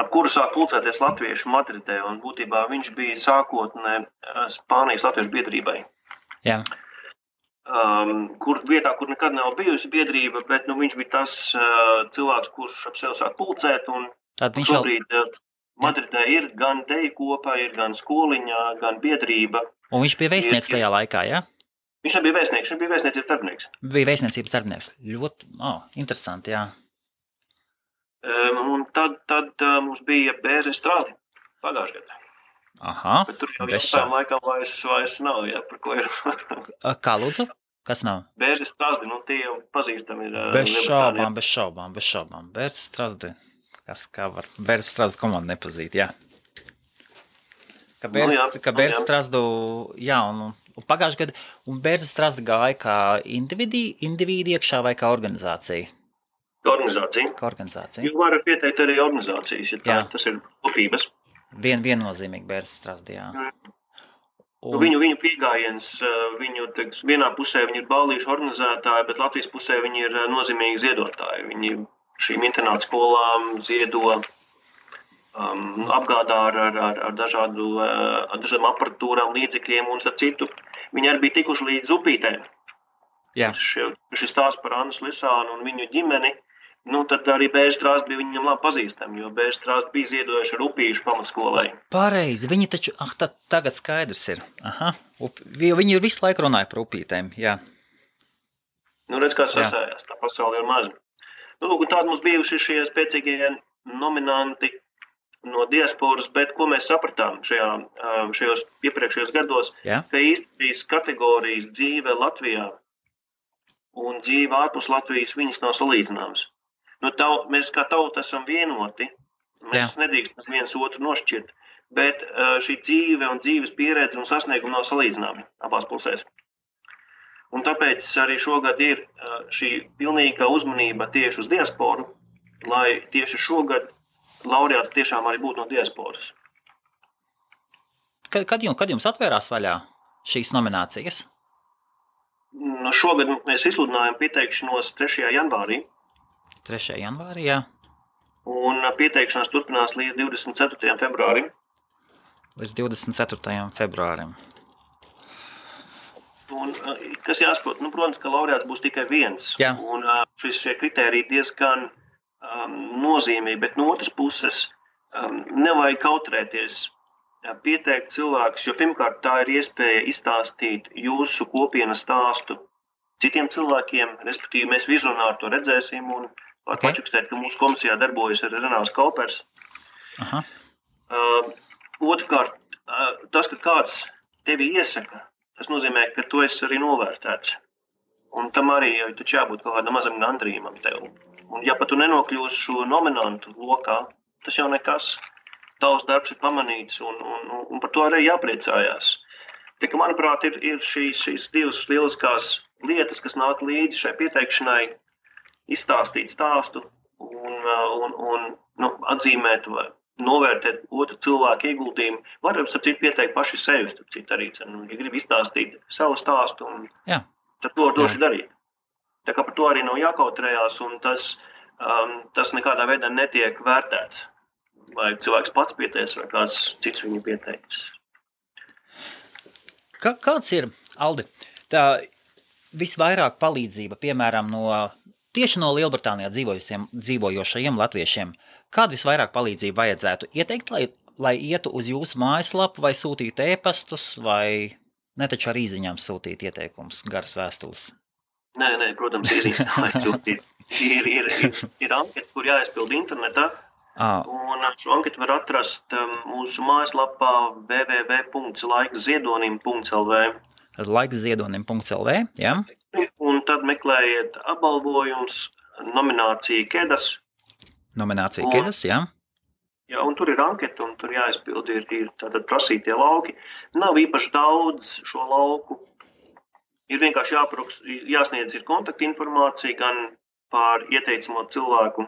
ap kuru sāk pulcēties latviešu Madridē. Un būtībā viņš bija sākotnē uh, Spānijas latviešu biedrībai Jā, um, kur vietā, kur nekad nav bijusi biedrība, bet nu, viņš bija tas uh, cilvēks, kurš ap sevi sāk pulcēt. Un tad viņš šobrīd uh, Madridē ir gan deju kopa, ir gan skoliņa, gan biedrība. Un viņš bija vēstnieks ir- tajā laikā, jā? Viņš nebija vēstnieks, viņš bija vēstniecības darbinieks. Bija vēstniecības darbinieks. Ļoti oh, interesanti, jā. Un tad, tad uh, mums bija bērns strādi pagājušajā gadā. Aha, Bet tur jau jautājumu laikam vairs, vairs nav, jā, Kā lūdzu? Kas nav? bērns strādi, nu tie jau pazīstami ir. uh, Bez šaubām, bez šaubām, bez šaubām. Bērns strādi. Kas kā var? Bērns strādi komandu nepazīt, jā. Ka Nu bērns, jā, ka nu bērns jā. strādu, jā, un, un pagājušajā gadā, un bērns strādi gāja kā individi, individi iekšā vai kā organizācija? Organizācija. Kā organizācija. Jūs varat pieteikt arī organizācijas, ja tā, Jā. tas ir kopības. Vien, viennozīmīgi bērns strādi, jā. Nu, viņu, viņu pieejams, viņu teiks, vienā pusē viņi ir balīšu organizētāji, bet Latvijas pusē viņi ir nozīmīgi ziedotāji. Viņi šīm internāta skolām ziedo, um, apgādā ar, ar, ar, ar, dažādu, ar dažādām aparatūrām, līdzekļiem un citu. Viņi arī bija tikuši līdz upītēm. Jā. Šie- Šis stāsts par Annu Lisānu un viņu ģimeni. Nu, tad arī Bēstrāsts bija viņam labi pazīstams, jo Bēstrāsts bija ziedojuši ar upīšu pamatskolai. Pareizi, viņi taču, ah, tad tagad skaidrs ir. Aha, jo viņi ir visu laiku runāja par upītēm, jā. Nu, redz, kā Jā. sasājās. Tā pasaule ir maza. Nu, tādi mums bijuši šie spēcīgie nominanti no diasporas, bet ko mēs sapratām šajā, šajos iepriekšējos gados, Jā. ka īstenībā kategorijas dzīve Latvijā un dzīve ārpus Latvijas viņas nav salīdzināmas. Nu, tau, mēs kā tauta esam vienoti. Mēs nedrīkstam viens otru nošķirt. Bet ā, šī dzīve un dzīves pieredze un sasniegumi nav salīdzināmi abās pusēs. Un tāpēc arī šogad ir ā, šī pilnīga uzmanība tieši uz diasporu, lai tieši šogad laureāts tiešām arī būtu no diasporas. kad, kad, jums, kad jums atvērās vaļā šīs nominācijas? Nu, šogad mēs izsludinājām pieteikšanos 3. janvārī. 3. janvārī, jā. Un pieteikšanās turpinās līdz 24. februārim. Līdz 24. februārim. Un, kas jāsaprot, nu, protams, ka laureāts būs tikai viens. Jā. Un šis, šie kriteriji diezgan um, nozīmīgi, bet no otras puses um, nevajag kautrēties. Pieteikt cilvēkus, jo pirmkārt tā ir iespēja izstāstīt jūsu kopienas stāstu citiem cilvēkiem, respektīvi mēs vizionāri to redzēsim un var okay. pačukstēt, ka mūsu komisijā darbojas arī Renāls Kaupers. Aha. Uh, otrkārt, uh, tas, ka kāds tevi iesaka, tas nozīmē, ka tu esi arī novērtēts. Un tam arī taču jābūt kaut kādam mazam gandrījumam tev. Un ja pat tu nenokļūsi šo nominantu lokā, tas jau nekas. Tavs darbs ir pamanīts, un, un, un par to arī jāpriecājās. Tik, manuprāt, ir, ir šīs, šīs divas lieliskās lietas, kas nāk līdzi šai pieteikšanai, izstāstīt stāstu un, un, un nu, atzīmēt vai novērtēt otru cilvēku ieguldījumu. Var arī citu pieteikt paši sevi, citu arī, nu, ja grib izstāstīt savu stāstu, un, tad to droši darīt. Tā kā par to arī nav jākautrējās, un tas, um, tas nekādā veidā netiek vērtēts vai cilvēks pats pieteicis, vai kāds cits viņu pieteicis. Kā, kāds ir, Aldi, tā visvairāk palīdzība, piemēram, no tieši no Lielbritānijā dzīvojošajiem latviešiem? Kādu visvairāk palīdzību vajadzētu ieteikt, lai, lai ietu uz jūsu mājaslapu vai sūtītu ēpastus, vai ne taču ar īziņām sūtīt ieteikumus, garas vēstules? Nē, nē, protams, ir, ir, ir, ir, ir anketa, kur jāaizpild internetā, Ah. Un šo anketu var atrast um, mūsu mājaslapā www.laikziedonim.lv. Laikziedonim.lv, jā. Un tad meklējiet apbalvojums, nominācija Kedas. Nominācija un, Kedas, jā. Jā, un tur ir anketa, un tur jāizpild ir, ir tātad prasītie lauki. Nav īpaši daudz šo lauku. Ir vienkārši jāpraks, jāsniedz ir kontaktinformācija gan par ieteicamo cilvēku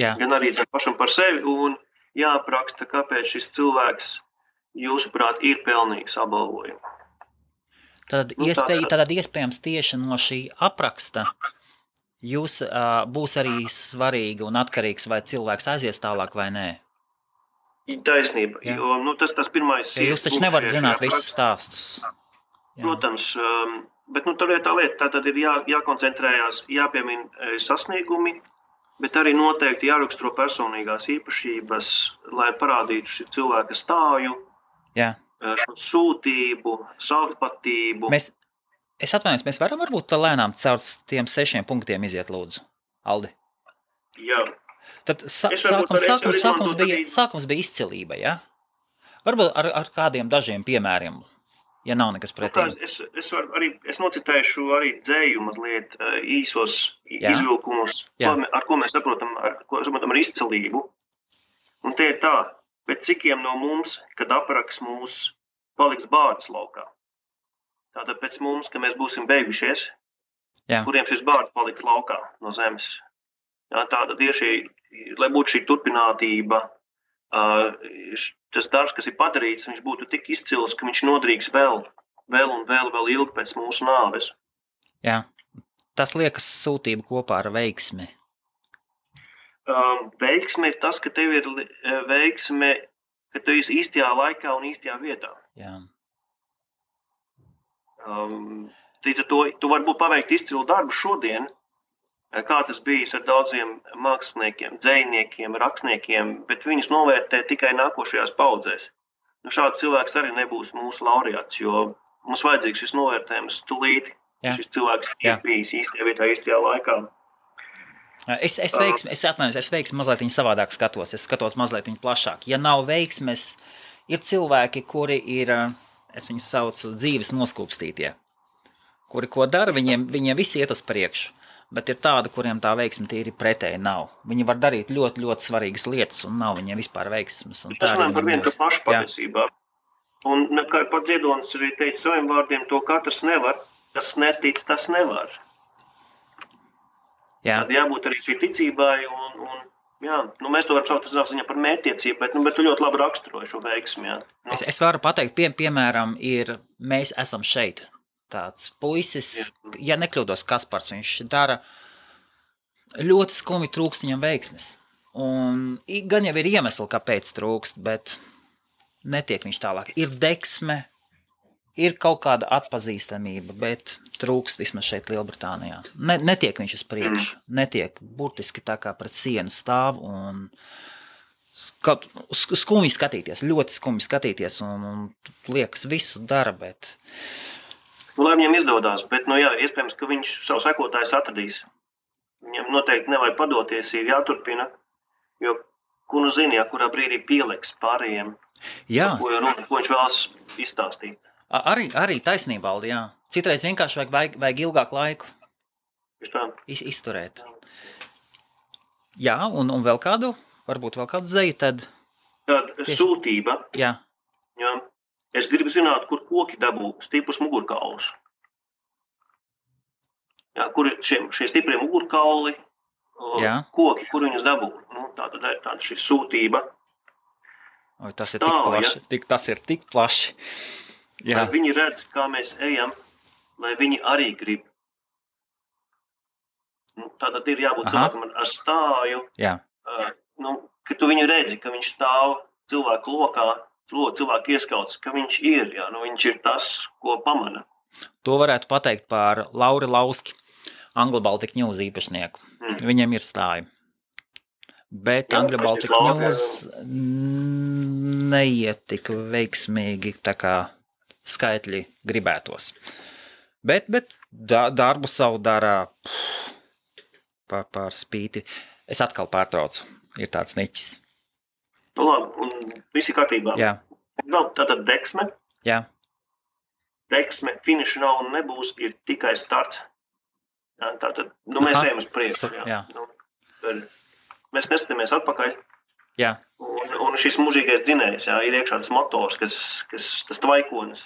Jā. gan arī pašam par sevi. Un jāapraksta, kāpēc šis cilvēks, jūsuprāt, ir pelnījis apbalvojumu. Tad, nu, iespēj, tad iespējams tieši no šī apraksta jūs uh, būs arī svarīgi un atkarīgs, vai cilvēks aizies tālāk vai nē. Taisnība, jā. jo nu, tas tas pirmais ja jūs taču nevarat zināt visus stāstus. Jā. Protams, um, bet nu, tā lieta, tā lieta tā tad ir jā, jākoncentrējās, jāpiemina sasniegumi, bet arī noteikti jāraksturo personīgās īpašības, lai parādītu šī cilvēka stāju, Jā. Šo sūtību, savpatību. Mēs, es atvainojos, mēs varam varbūt lēnām caur tiem sešiem punktiem iziet, lūdzu, Aldi. Jā. Tad sa sākums, sākums, sākums, bija, sākums bija izcilība, ja? Varbūt ar, ar kādiem dažiem piemēriem ja nav nekas pretī. Nu, es, es, arī, es nocitēšu arī dzēju mazliet īsos Jā. izvilkumus, Jā. Ko, ar ko mēs saprotam ar, ko saprotam ar izcelību. Un tie ir tā, bet cikiem no mums, kad apraks mūs, paliks bārds laukā. Tātad pēc mums, ka mēs būsim beigušies, Jā. kuriem šis bārds paliks laukā no zemes. Jā, tāda ir šī, lai būtu šī turpinātība, tas darbs, kas ir padarīts, viņš būtu tik izcils, ka viņš nodrīks vēl, vēl un vēl, vēl ilgi pēc mūsu nāves. Jā, tas liekas sūtība kopā ar veiksmi. Um, veiksme ir tas, ka tev ir veiksme, ka tu esi īstajā laikā un īstajā vietā. Jā. Um, Līdz ar to tu vari būt paveikt izcilu darbu šodien, kā tas bijis ar daudziem māksliniekiem, dzīsniekiem, rakstniekiem, bet viņus novērtē tikai nākošajās paudzēs. Nu, šāds cilvēks arī nebūs mūsu laureāts, jo mums vajadzīgs šis novērtējums tūlīt. Jā. Šis cilvēks ir bijis īstajā vietā, īstajā laikā. Es, es, veiksmi, es atvainojos, es veiksmi mazliet savādāk skatos. Es skatos mazliet plašāk. Ja nav veiksmes, ir cilvēki, kuri ir, es viņus saucu, dzīves noskūpstītie. Kuri ko dara, viņiem, viņiem viss iet uz priekšu bet ir tādi, kuriem tā veiksme tīri pretēji nav. Viņi var darīt ļoti, ļoti svarīgas lietas, un nav viņiem vispār veiksmes. Tas runā par vienu pašu patiesībā. Un, kā pats Ziedonis arī teica saviem vārdiem, to katrs nevar, kas netic, tas nevar. Jā. Tad jābūt arī šī ticībai un, un Jā, nu mēs to varam saukt ziņā, par mērķtiecību, bet, nu, bet tu ļoti labi raksturoji šo veiksmi. Jā. Nu. Es, es varu pateikt, pie, piemēram, ir mēs esam šeit. Tāds puisis, ja nekļūdos, Kaspars, viņš dara ļoti skumji trūkst viņam veiksmes. Un gan jau ir iemesli, kāpēc trūkst, bet netiek viņš tālāk. Ir deksme, ir kaut kāda atpazīstamība, bet trūkst vismaz šeit, Lielbritānijā. Ne, netiek viņš uz priekšu, netiek burtiski tā kā pret sienu stāv un kaut skumji skatīties, ļoti skumji skatīties un, un liekas visu dara, bet. Nu, lai viņam izdodas, bet, nu jā, iespējams, ka viņš savu sekotājus atradīs. Viņam noteikti nevajag padoties, ir jāturpina, jo, ko nu zini, ja kurā brīdī pieliks pārējiem, jā. ko, ko viņš vēlas izstāstīt. Arī, arī taisnība, Aldi, jā. Citreiz vienkārši vajag, vajag, vajag ilgāku laiku iz, izturēt. Jā, un, un vēl kādu, varbūt vēl kādu zeju tad. Tad tieši... sūtība. Jā. jā. Es gribu zināt, kur koki dabū stiprus mugurkaulus. Jā, kur ir šie, šie stiprie mugurkauli, jā. koki, kur viņus dabū. Nu, tā tad ir tāda šī sūtība. Oi, tas ir tā, tik plaši. Ja? Tik, tas ir tik plaši. Jā. Lai viņi redz, kā mēs ejam, lai viņi arī grib. Nu, Tātad ir jābūt Aha. cilvēkam ar stāju. Jā. Uh, nu, ka tu viņu redzi, ka viņš stāv cilvēku lokā, cilvēku ieskauts, ka viņš ir, jā, nu, viņš ir tas, ko pamana. To varētu pateikt par Lauri Lauski, Angla Baltic News īpašnieku. Mm. Viņam ir stāja. Bet Angla Baltic News neiet tik veiksmīgi tā kā skaitļi gribētos. Bet, bet darbu savu dara pār, pār spīti. Es atkal pārtraucu. Ir tāds niķis. Nu, labi, un viss ir kārtībā. Jā. Vēl tātad deksme. Jā. Deksme, finiša nav un nebūs, ir tikai starts. Jā, tātad, nu, mēs Aha. ejam uz priekšu. Jā. Jā. Nu, mēs neskatāmies atpakaļ. Jā. Un, un šis mūžīgais dzinējs, jā, ir iekšā tas motors, kas, kas tas tvaikonis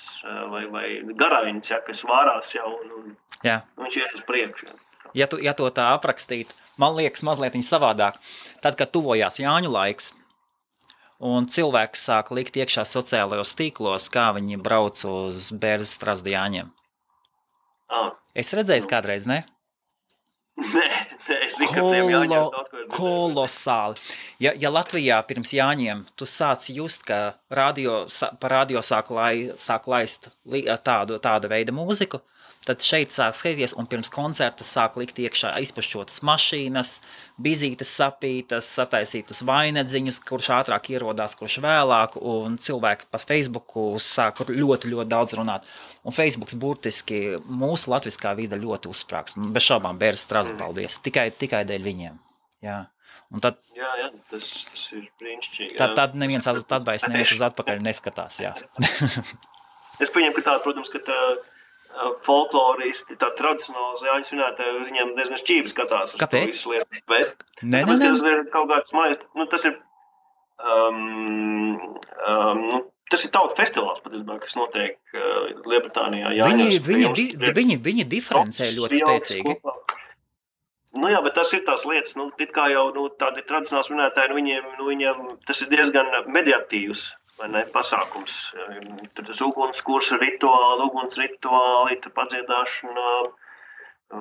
vai, vai garāņš, jā, kas vārās jau, un, un jā. viņš iet uz priekšu. Ja, tu, ja to tā aprakstītu, man liekas mazliet savādāk. Tad, kad tuvojās Jāņu laiks, un cilvēki sāk likt iekšā sociālajos tīklos, kā viņi brauc uz bērnu strāzdu Jāņiem. Ah. Es redzēju, kādreiz, ne? Nē, es zinu, ka tiem jāņem kaut ko. Kolosāli. Ja, ja Latvijā pirms Jāņiem tu sāc just, ka radio, pa radio sāk, lai, sāk laist tādu, tāda veida mūziku, Tad šeit sāk skatīties, un pirms koncerta sāk likt iekšā izpašķotas mašīnas, bizītes sapītas, sataisītas vainagdziņus, kurš ātrāk ierodās, kurš vēlāk, un cilvēki pa Facebooku sāk ļoti, ļoti daudz runāt. Un Facebooks burtiski mūsu latviskā vide ļoti uzsprāgs. Bez šaubām, bērns strādā, paldies, tikai, tikai dēļ viņiem. Jā. Un tad, jā, jā, tas, tas ir brīnišķīgi. Tad, tad neviens atbaids, neviens uz atpakaļ neskatās. (laughs) es pieņemu, ka tā, protams, ka tā, folkloristi, tā tradicionāli zāļu svinētāji, viņiem diezgan šķīvi skatās. Kāpēc? Lietu, bet, nē, nē, nē. Tas ir kaut kāds maiz, nu, tas ir, um, um, nu, tas ir tautu festivāls, patiesībā, kas notiek uh, Lielbritānijā. Viņi, viņi, di, viņi, viņi diferencē ļoti spēcīgi. Kopā. Nu jā, bet tas ir tās lietas, nu, kā jau nu, tādi tradicionāli svinētāji, nu, viņiem, nu, viņiem tas ir diezgan mediatīvs ne, pasākums. Tur tas ugunskurs rituāli, uguns rituāli, tur padziedāšana,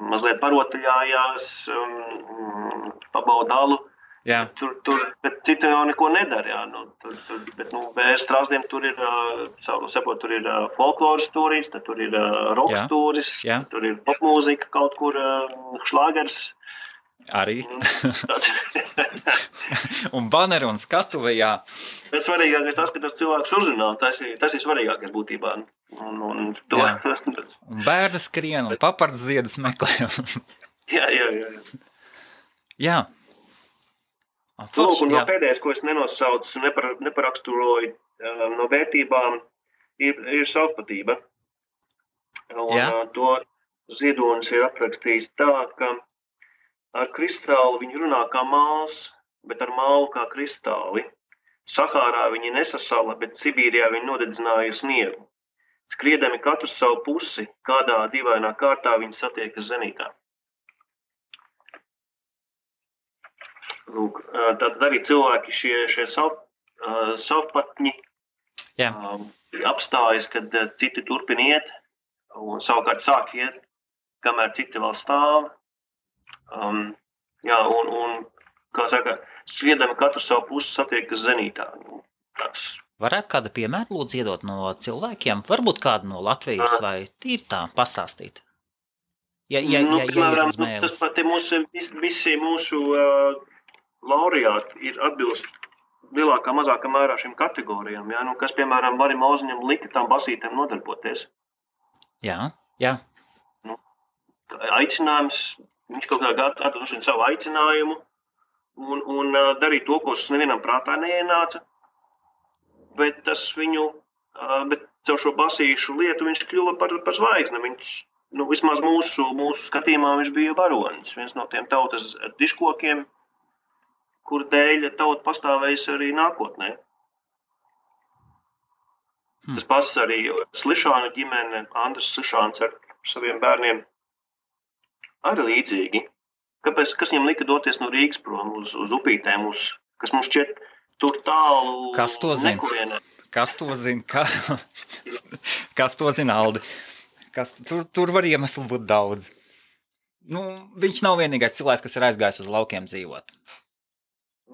mazliet parotaļājās, um, pabaudalu. Jā. Tur, tur, bet citi jau neko nedara. Jā. Nu, tur, tur, bet, nu, bez strāzdiem tur ir, sapot, tur ir folkloras stūris, tur ir rokas stūris, tur ir popmūzika kaut kur, šlāgers. Arī. un (laughs) baneru un skatuve, jā. Bet svarīgākais tas, ka tas cilvēks uzrunā, tas ir, tas ir svarīgākais būtībā. Un, un to. (laughs) un bērni skrien un papards ziedas meklē. jā, jā, jā. Jā. Lūk, un no pēdējais, ko es nenosaucu, nepar, neparaksturoju no vērtībām, ir, ir savpatība. Un jā. to ziedonis ir aprakstījis tā, ka Ar kristālu viņi runā kā māls, bet ar mālu kā kristāli. Sahārā viņi nesasala, bet Sibīrijā viņi nodedzināja sniegu. Skriedami katru savu pusi, kādā dīvainā kārtā viņi satiekas zenītā. Lūk, tad arī cilvēki, šie, šie sav, savpatņi, Jā. apstājas, kad citi turpina iet, un savukārt sāk iet, kamēr citi vēl stāv. Um, jā, un, un kā saka, skriedami katru savu pusi satiekas zenītā. Nu, tāds Varētu kādu piemēru lūdzu iedot no cilvēkiem, varbūt kādu no Latvijas vai tīri tā pastāstīt. Ja, ja, nu, ja, ja piemēram, tas pat ir mūsu, vis- visi mūsu uh, laureāti ir atbilst lielākā, mazākā mērā šīm kategorijām. Ja? Nu, kas, piemēram, Varim Oziņam lika tam basītēm nodarboties. Jā, jā, Aicinājums, viņš kaut kā atraduši savu aicinājumu un, un uh, darīt to, kas nevienam prātā neienāca. Bet tas viņu, uh, bet caur šo basīšu lietu viņš kļuva par, par zvaigzni. Viņš, nu, vismaz mūsu, mūsu skatījumā viņš bija varonis, viens no tiem tautas diškokiem, kur dēļ tauta pastāvēs arī nākotnē. Hmm. Tas pats arī Slišāna ģimene, Andris Slišāns ar saviem bērniem. Arī līdzīgi. Kāpēc, kas viņam lika doties no Rīgas prom uz, uz upītēm, uz, kas mums šķiet tur tālu? Kas to zina? nekurienē? kas to zina? Ka... (laughs) kas to zina, Aldi? Kas... Tur, tur var iemeslu būt daudz. Nu, viņš nav vienīgais cilvēks, kas ir aizgājis uz laukiem dzīvot.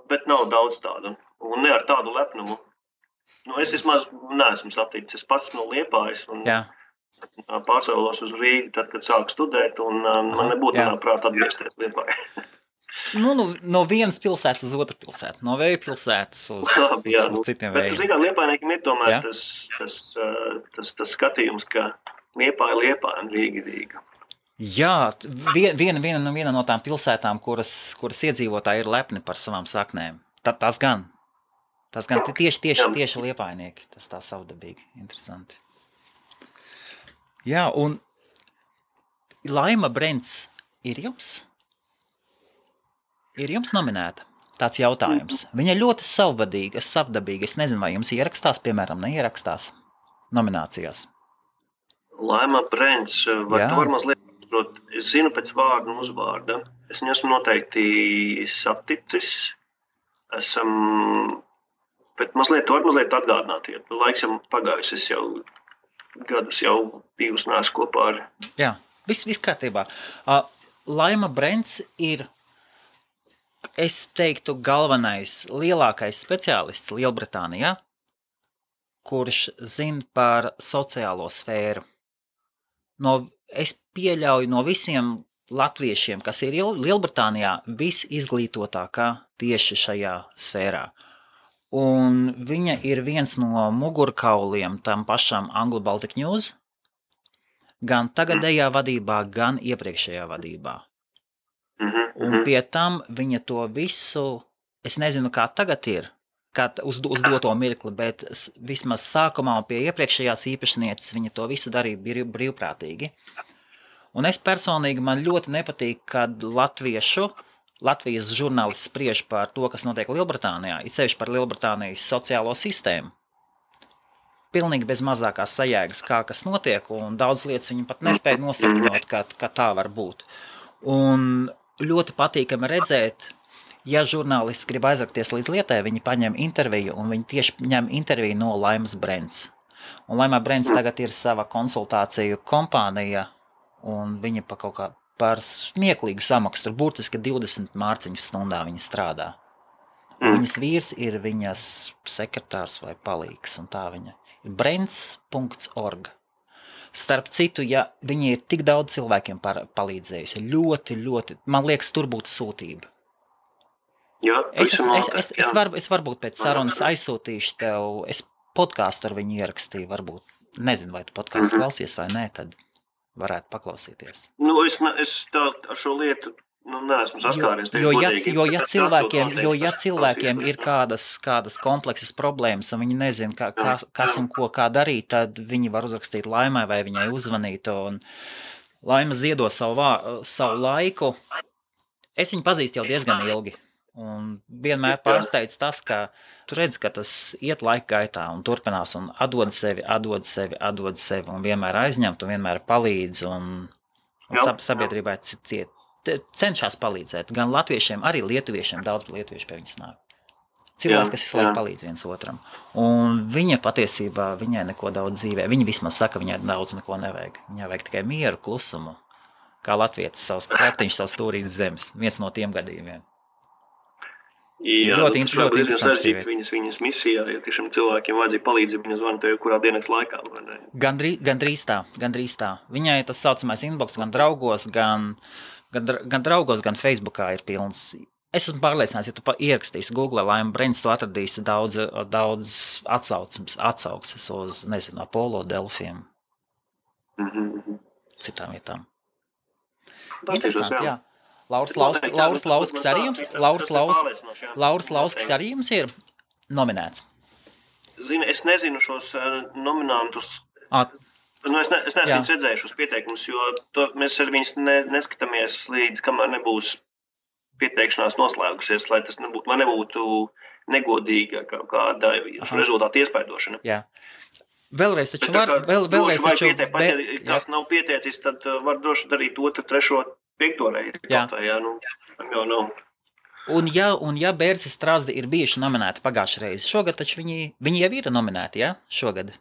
Bet nav daudz tādu. Un ne ar tādu lepnumu. Nu, es vismaz neesmu saticis. Es pats no Liepājas un Jā, pārcēlos uz Rīgu, tad, kad sāku studēt. Un, um, man nebūtu prātā atgriezties Liepājā. nu, nu, no vienas pilsētas uz otru pilsētu, no vēja pilsētas uz, Labi, jā, uz, nu, uz citiem Bet, vējiem. zinām, Liepājniekiem ir tomēr Jā. tas, tas, uh, tas, tas skatījums, ka Liepāja, Liepāja un Rīga, Rīga. Jā, viena, viena, no- viena no tām pilsētām, kuras, kuras iedzīvotāji ir lepni par savām saknēm. Ta, tas gan. Tas gan ti- tieši, tieši, tieši liepainieki. Tas tā savdabīgi. Interesanti. Jā, un Laima Brents ir jums? Ir jums nominēta? Tāds jautājums. Viņa ļoti savvadīga, savdabīga. Es nezinu, vai jums ierakstās, piemēram, neierakstās nominācijās. Laima Brents, var, Jā. tu var mazliet, prot, es zinu pēc vārda un uzvārda. Es viņu esmu noteikti saticis. Esam, bet mazliet, tu var mazliet atgādināt, jo nu, laiks jau pagājis, es jau gadus jau divus neesmu kopā ar Jā, viss vis kārtībā. Laima Brents ir, es teiktu, galvenais, lielākais speciālists Lielbritānijā, kurš zina par sociālo sfēru. No, es pieļauju no visiem latviešiem, kas ir Liel- Lielbritānijā, visizglītotākā tieši šajā sfērā. Un viņa ir viens no mugurkauliem tam pašam Anglo Baltic News, gan tagadējā vadībā, gan iepriekšējā vadībā. Mhm, Un mhm. pie tam viņa to visu, es nezinu, kā tagad ir, uz, uz doto mirkli, bet vismaz sākumā un pie iepriekšējās īpašnieces viņa to visu darīja brīv, brīvprātīgi. Un es personīgi man ļoti nepatīk, kad latviešu, Latvijas žurnālists spriež par to, kas notiek Lielbritānijā, it sevišķi par Lielbritānijas sociālo sistēmu. Pilnīgi bez mazākās sajēgas, kā kas notiek, un daudz lietas viņi pat nespēja nosapņot, kā, kā tā var būt. Un ļoti patīkami redzēt, ja žurnālists grib aizrakties līdz lietai, viņi paņem interviju, un viņi tieši ņem interviju no Laimas Brents. Un Laimā Brents tagad ir sava konsultāciju kompānija, un viņa pa kaut kā par smieklīgu samaksu, tur burtiski 20 mārciņas stundā viņa strādā. Mm. viņas vīrs ir viņas sekretārs vai palīgs, un tā viņa ir brents.org. Starp citu, ja viņi ir tik daudz cilvēkiem par, palīdzējusi, ļoti, ļoti, man liekas, tur būtu sūtība. Jā, Es, es, es, es, es, var, es varbūt pēc sarunas aizsūtīšu tev, es podkāstu ar viņu ierakstīju, varbūt, nezinu, vai tu podkāstu Mhm. klausies vai nē, tad varētu paklausīties. Nu, es, es tā, ar šo lietu nu, neesmu saskāries. Jo, jo, ja, jo, ja cilvēkiem, jo, ja cilvēkiem ir kādas, kādas kompleksas problēmas, un viņi nezina, kā, kā, kas un ko kā darīt, tad viņi var uzrakstīt laimai vai viņai uzvanīt. Un laima ziedo savu, savu laiku. Es viņu pazīstu jau diezgan ilgi. Un vienmēr pārsteidz tas, ka tu redz, ka tas iet laika gaitā un turpinās un atdod sevi, atdod sevi, atdod sevi un vienmēr aizņemt un vienmēr palīdz. Un, un sab, sabiedrībai ciet, cenšas palīdzēt. Gan latviešiem, arī lietuviešiem, daudz lietuviešu pie viņas nāk. Cilvēks, Jā, kas visu laiku palīdz viens otram. Un viņa patiesībā, viņai neko daudz dzīvē, viņa vismaz saka, viņai daudz neko nevajag. Viņai vajag tikai mieru, klusumu. Kā Latvijas savs kārtiņš, savs stūrītis zemes. Viens no tiem gadījumiem. Jā, Ļoti nu, tas ļoti sieviete. Viņas, viņas misijā, ja tiešām cilvēkiem vajadzīga palīdzība, viņa zvana tev kurā dienas laikā. ne? Gandrīz, tā, gandrīz tā. Viņai tas saucamais inbox gan draugos, gan, gan, gan draugos, gan Facebookā ir pilns. Es esmu pārliecināts, ja tu ierakstīsi Google Lime Brains, tu atradīsi daudz, daudz atsauksmes, atsauksmes uz, nezinu, Apollo, Delfiem, Mhm, mhm. citām vietām. Interesanti, jā. Lauris Tas noteikti, jā, Lauris tas Lausks būs arī jums, Lauris jā. Lauris Noteikti. arī jums ir nominēts. Zini, es nezinu šos uh, nominantus. At, Nu, es, ne, es neesmu viņus redzējis, šos pieteikumus, jo to, mēs ar viņus ne, neskatāmies līdz kamēr nebūs pieteikšanās noslēgusies, lai tas nebūtu, lai nebūtu negodīga kaut kāda Aha. rezultātu iespaidošana. jā. Vēlreiz taču Bet var, vēl, vēlreiz taču, pieteikt, pat, be- ja kāds nav pieteicis, tad uh, var droši darīt otru, trešo, piekto reizi. Jā. vai, Jā, nu, jau nav. Un ja, un ja Bērcis Strāzdi ir bijuši nominēti pagājušajā reizē, šogad taču viņi, viņi jau ir nominēti, ja? Šogad.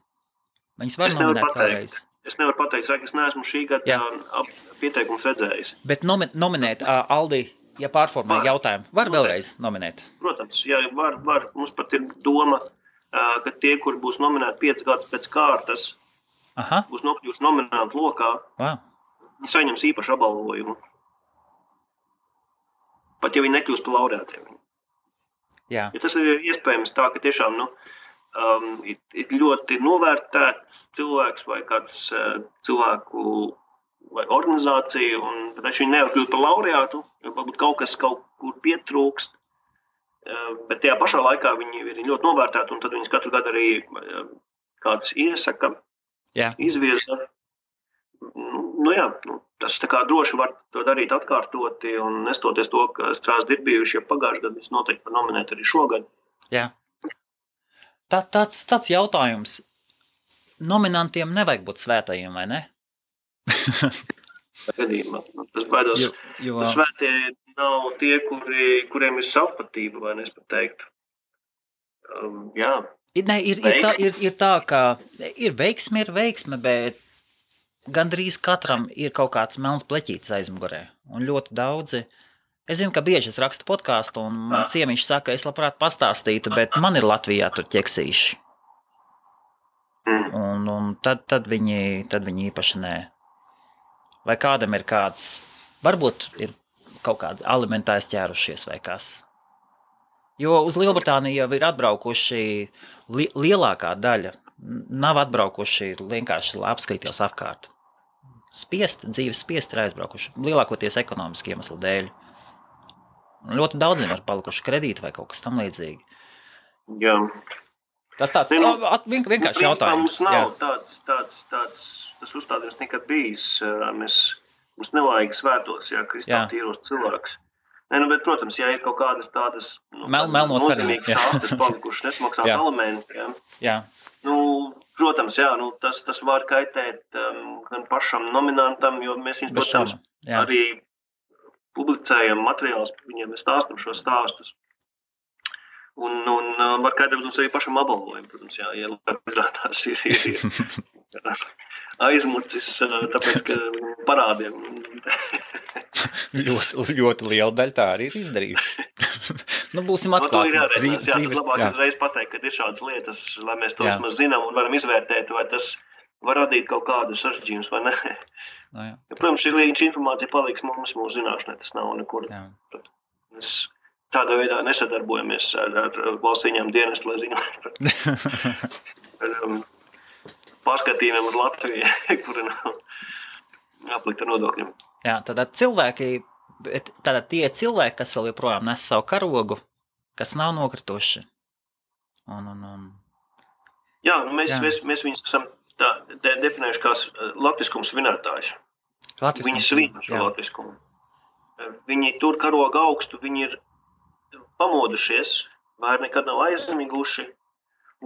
Viņus var Es nominēt vēlreiz. Es nevaru pateikt, ka es neesmu šī gada Jā. uh, pieteikumus redzējis. Bet nomi, nominēt uh, Aldi, ja pārformē jautājumu, var vēlreiz nominēt. Protams, jā, var, var. Mums pat ir doma, uh, ka tie, kuri būs nominēti piecus gadus pēc kārtas, Aha, būs nokļuvuši nomināti lokā, wow. viņi saņems īpašu apbalvojumu. Pat ja viņi nekļūst par laureātiem. Jā, Ja tas ir iespējams tā, ka tiešām nu, um, ir, ir ļoti novērtēts cilvēks vai kāds uh, cilvēku vai organizācija, un tad viņš nevar kļūt par laureātu, jo varbūt kaut kas kaut kur pietrūkst. Uh, bet tajā pašā laikā viņi ir ļoti novērtēti, un tad viņus katru gadu arī uh, kāds iesaka, Jā. izvirza. Nu, nu jā, nu, tas droši var to darīt atkārtoti, un nestoties to, ka strāsti ir bijuši jau pagājušajā gadā, viņš noteikti var nominēt arī šogad. jā. Tā, tāds, tāds jautājums. Nominantiem nevajag būt svētajiem, vai ne? gadījumā. Nu, Tas baidos, Jo, jo, ka svētie nav tie, kuri, kuriem ir savpatība, vai ne es pat teiktu. Um, jā, ir, ne, ir, ir, tā, ir, ir tā, ka ir veiksme, ir veiksme, bet gandrīz katram ir kaut kāds melns pleķītis aizmugurē. Un ļoti daudzi. Es zinu, ka bieži es rakstu podkāstu, un man Ah. ciemiņš saka, es labprāt pastāstītu, bet man ir Latvijā tur ķeksīši. mm. Un, un tad, tad, viņi, tad viņi īpaši nē. Vai kādam ir kāds, varbūt ir kaut kādi alimenti aizķērušies vai kas. Jo uz Lielbritāniju jau ir atbraukuši li lielākā daļa. Nav atbraukuši vienkārši lai apskatītos apkārt. Spiest, dzīves spiest ir aizbraukuši. Lielākoties ekonomiski iemeslu dēļ. Ļoti daudziem ir palikuši kredīti vai kaut kas tamlīdzīgs. jā. Tas tāds Zinu, at- vien- vienkārši Principā jautājums. Mums Jā. nav tāds, tāds, tāds tas uzstādījums nekad bijis. Mēs, mums nevajag svētos, ja Jā. kristāli tīros cilvēks. Nē, nu, bet, protams, ja ir kaut kādas tādas nu, Mel- nozīmīgas jā. sāpes palikušas (laughs) nesmaksāt Jā. elementi, ja, Jā. Nu, protams, jā, nu, tas, tas var kaitēt um, gan pašam nominantam, jo mēs viņus, protams. Jā. arī publicējam materiālus, par viņiem mēs stāstam šos stāstus. Un, un uh, var kaitēt mums arī pašam apbalvojumu, protams, jā, ja izrādās ir, ir, ir (laughs) aizmucis, uh, tāpēc, ka parādiem. ļoti, ļoti liela daļa tā arī ir izdarījusi. (laughs) nu, būsim No, atklāti. ir jāreizē. Dzīve- Jā, tas dzīve- labāk jā. uzreiz pateikt, ka ir šādas lietas, lai mēs to vismaz zinām un varam izvērtēt, vai tas var radīt kaut kādu sarežģījumu vai nē. Nu, jā, protams, šī līnija informācija paliks mums, mūsu zināšanai. Tas nav nekur. jā. Mēs tādā veidā nesadarbojamies ar, ar valsts ieņēmumu dienestu, lai ziņotu par, (laughs) um, pārskatījumiem uz Latviju, (laughs) kura nav aplikta nodokļiem. jā, tad cilvēki, bet tātad tie cilvēki, kas vēl joprojām nes savu karogu, kas nav nokrituši. Un, un, un, Jā, nu mēs, Jā. mēs, mēs viņus esam tā, de, definējuši kā uh, latviskums vinētājus. Latvijas Viņi svin šo latviskumu. Viņi tur karoga augstu, viņi ir pamodušies, vairs nekad nav aizmiguši.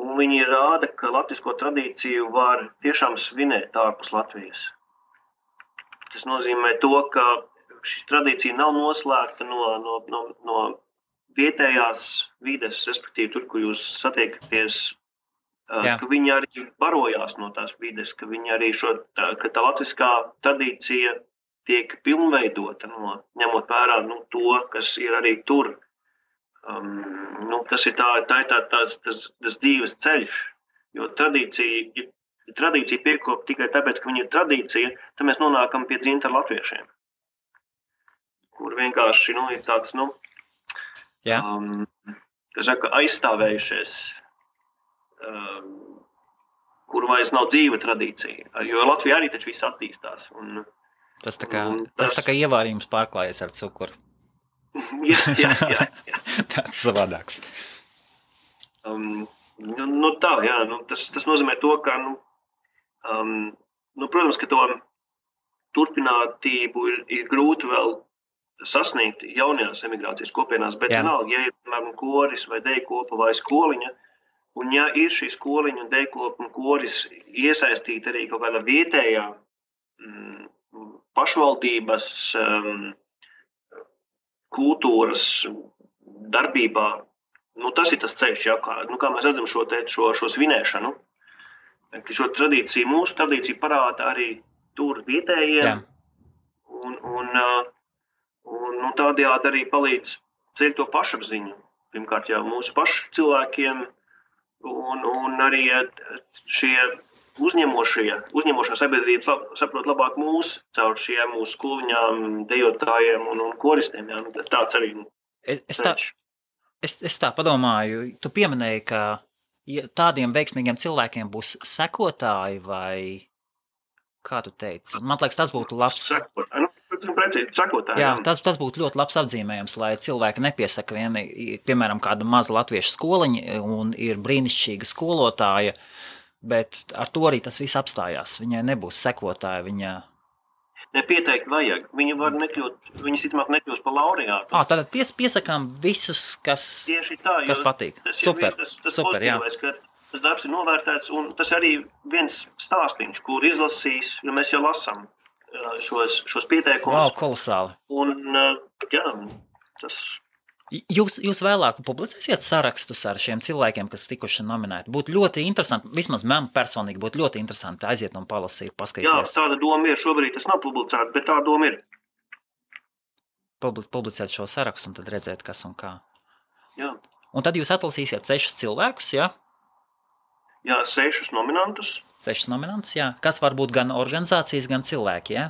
Un viņi rāda, ka latvisko tradīciju var tiešām svinēt ārpus Latvijas. Tas nozīmē to, ka šī tradīcija nav noslēgta no, no, no, no vietējās vides, respektīvi tur, kur jūs satiekaties. Jā. Ka viņi arī barojās no tās vides, ka viņi arī šo tā, tā latviskā tradīcija tiek pilnveidota, no, ņemot vērā nu, to, kas ir arī tur. Um, nu, tas ir tā, tā, tā, tās, tas, tas dzīves ceļš. Jo tradīcija, ja tradīcija piekop tikai tāpēc, ka viņa ir tradīcija, tad mēs nonākam pie dzimta latviešiem. Kur vienkārši nu, ir tāds, nu, um, kas saka, aizstāvējušies, um, kur vairs nav dzīva tradīcija. Jo Latvija arī taču viss attīstās. Un, Tas tā kā, tas tā kā ievārījums pārklājas ar cukuru. (laughs) jā, jā, jā, jā. (laughs) Tāds savādāks. Um, nu, nu tā, jā, nu, tas, tas nozīmē to, ka, nu, um, nu, protams, ka to turpinātību ir, ir grūti vēl sasniegt jaunajās emigrācijas kopienās, bet vienalga, ja ir, piemēram, koris vai dejkopa vai skoliņa, un ja ir šī skoliņa un dejkopa un koris iesaistīta arī kaut kādā vietējā mm, pašvaldības um, kultūras darbībā, nu, tas ir tas ceļš, ja, kā, nu, kā mēs redzam šo, te, šo, šo svinēšanu. Šo tradīciju, mūsu tradīciju parāda arī tur vietējiem. Jā. Un, un, uh, un nu, tādējādi arī palīdz ceļot to pašapziņu. Pirmkārt, jau mūsu pašu cilvēkiem, un, un arī šie uzņemošie, uzņemošā sabiedrība saprot labāk mūs caur šiem mūsu skoliņām, dejotājiem un, un koristiem. Jā, nu, tāds arī. Nu, es, tā, es, es tā padomāju, tu pieminēji, ka ja tādiem veiksmīgiem cilvēkiem būs sekotāji vai kā tu teici? Man liekas, tas būtu labs. Sekotāji. Nu, Sakotāji, jā, tas, tas būtu ļoti labs apzīmējums, lai cilvēki nepiesaka vieni, piemēram, kāda maza latviešu skoliņa un ir brīnišķīga skolotāja, Bet ar to arī tas viss apstājās. Viņai nebūs sekotāja. Viņa... Nepieteikti vajag. Viņa var nekļūt, viņas visticamāk nekļūs par laureātu. Ah, tad pies, piesakām visus, kas, Tieši tā, kas patīk. Tas super, tas, tas super, jā. Ka tas darbs ir novērtēts, un tas arī viens stāstīns, kur izlasīs, jo mēs jau lasām šos, šos pieteikumus. Wow, kolosāli. Un, jā, tas Jūs, jūs vēlāk publicēsiet sarakstus ar šiem cilvēkiem, kas tikuši nominēti. Būtu ļoti interesanti, vismaz man personīgi būtu ļoti interesanti aiziet un palasīt, paskatīties. Jā, tāda doma ir. Šobrīd tas nav publicēts, bet tā doma ir. Publicēt šo sarakstu un tad redzēt, kas un kā. Jā. Un tad jūs atlasīsiet sešus cilvēkus, jā? Jā, sešus nominantus. Sešus nominantus, jā. Kas var būt gan organizācijas, gan cilvēki, jā?